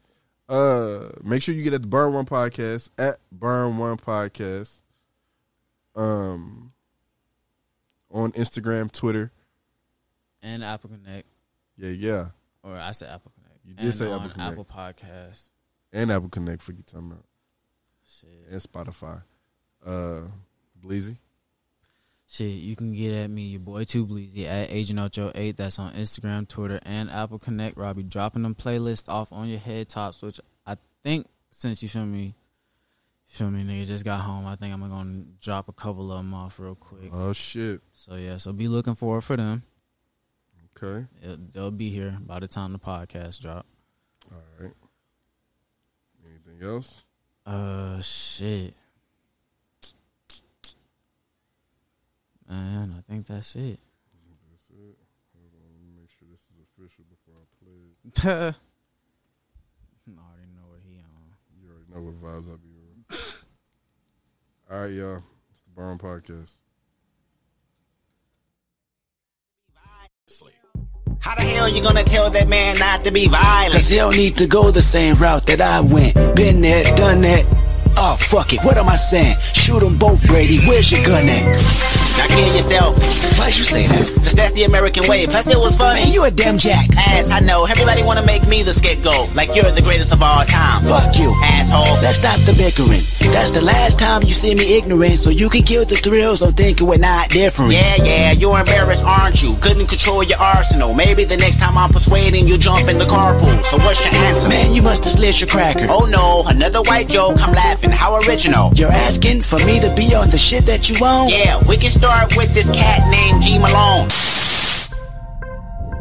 Uh make sure you get at the Burn One Podcast at Burn One Podcast. Um on Instagram, Twitter. And Apple Connect. Yeah, yeah. Or I said Apple Connect. You did and say Apple Connect. Apple Podcasts. And Apple Connect for you talking about. Shit. And Spotify. Uh Bleezy. Shit, you can get at me, your boy Too Bleezy at Agent Ocho Eight. That's on Instagram, Twitter, and Apple Connect. Robbie dropping them playlists off on your head tops, which I think since you feel me, feel me, nigga, just got home. I think I'm gonna drop a couple of them off real quick. Oh shit. So yeah, so be looking forward for them. Okay. It, they'll be here by the time the podcast drop. All right. Anything else? Uh, shit. Man, I think that's it. That's it. Hold on, let me make sure this is official before I play it. I already know what he on. You already know what vibes I be. All right, y'all. It's the Burn Podcast. How the hell you gonna tell that man not to be violent? Cause he don't need to go the same route that I went. Been there, done that. Oh, fuck it. What am I saying? Shoot them both, Brady. Where's your gun at? Now kill yourself. Why'd you say that? Cause that's the American way. Plus it was funny. Man, you a damn jack. Ass, I know. Everybody wanna make me the scapegoat. Like you're the greatest of all time. Fuck you. Asshole. Let's stop the bickering. That's the last time you see me ignorant, so you can kill the thrills on thinking we're not different. Yeah, yeah, you're embarrassed, aren't you? Couldn't control your arsenal. Maybe the next time I'm persuading you jump in the carpool. So what's your answer? Man, you must have slit your cracker. Oh no, another white joke. I'm laughing. How original. You're asking for me to be on the shit that you own? Yeah, we can start with this cat named G Malone.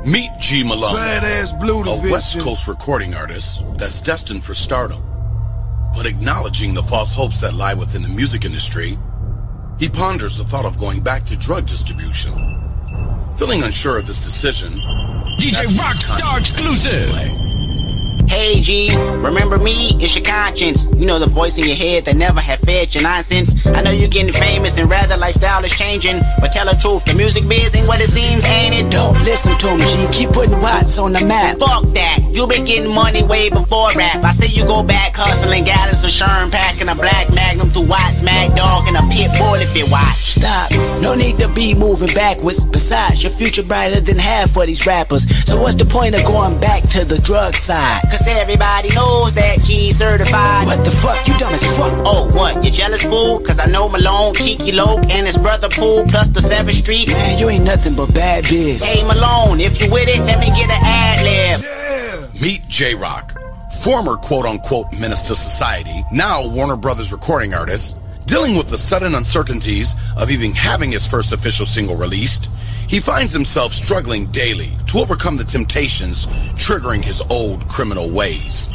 Meet G Malone, Badass blue a. West Coast recording artist that's destined for stardom. But acknowledging the false hopes that lie within the music industry, he ponders the thought of going back to drug distribution. Feeling unsure of this decision, DJ Rockstar exclusive. Hey G, remember me? It's your conscience. You know the voice in your head that never had fed your nonsense. I know you're getting famous and rather lifestyle is changing. But tell the truth, the music biz ain't what it seems, ain't it? Don't listen to him, G. Keep putting Watts on the map. Fuck that. You been getting money way before rap. I see you go back hustling gallons of Sherm, packing a black magnum through Watts, Mag Dog, and a pit bull if you watch. Stop. No need to be moving backwards. Besides, your future brighter than half of these rappers. So what's the point of going back to the drug side? Cause everybody knows that G certified. What the fuck? You dumb as fuck. Oh, what? You jealous fool? Cause I know Malone, Kiki Loke, and his brother Pool, plus the 7th Street. Man, you ain't nothing but bad biz. Hey Malone, if you with it, let me get an ad lib. Yeah. meet Jay Rock, former quote unquote menace to society, now Warner Brothers recording artist, dealing with the sudden uncertainties of even having his first official single released, he finds himself struggling daily to overcome the temptations triggering his old criminal ways.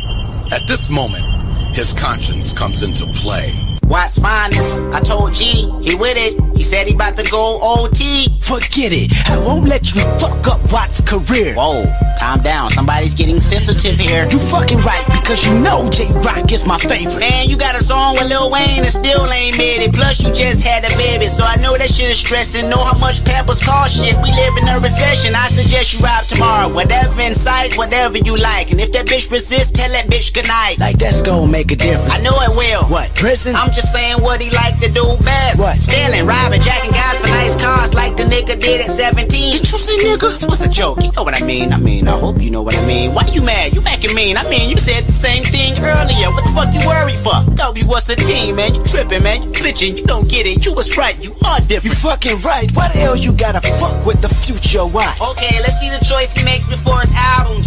At this moment, his conscience comes into play. Watts finest. I told G, he with it. He said he about to go OT. Forget it. I won't let you fuck up Watt's career. Whoa, calm down. Somebody's getting sensitive here. You fucking right because you know Jay Rock is my favorite. Man, you got a song with Lil Wayne and still ain't made it. Plus, you just had a baby, so I know that shit is stressing. Know how much Pampers cost shit. We live in a recession. I suggest you ride tomorrow. Whatever in sight, whatever you like. And if that bitch resists, tell that bitch goodnight. Like that's gonna make a difference. I know it will. What? Prison? I'm just saying what he like to do best. What? Stealing, robbing, jacking guys for nice cars like the nigga did at 17. Did you say nigga? What's a joke? You know what I mean? I mean, I hope you know what I mean. Why you mad? You acting mean. I mean, you said the same thing earlier. What the fuck you worry for? We was a team, man. You tripping, man. You bitching. You don't get it. You was right. You are different. You fucking right. Why the hell you gotta fuck with the future watch? Okay, let's see the choice he makes before his album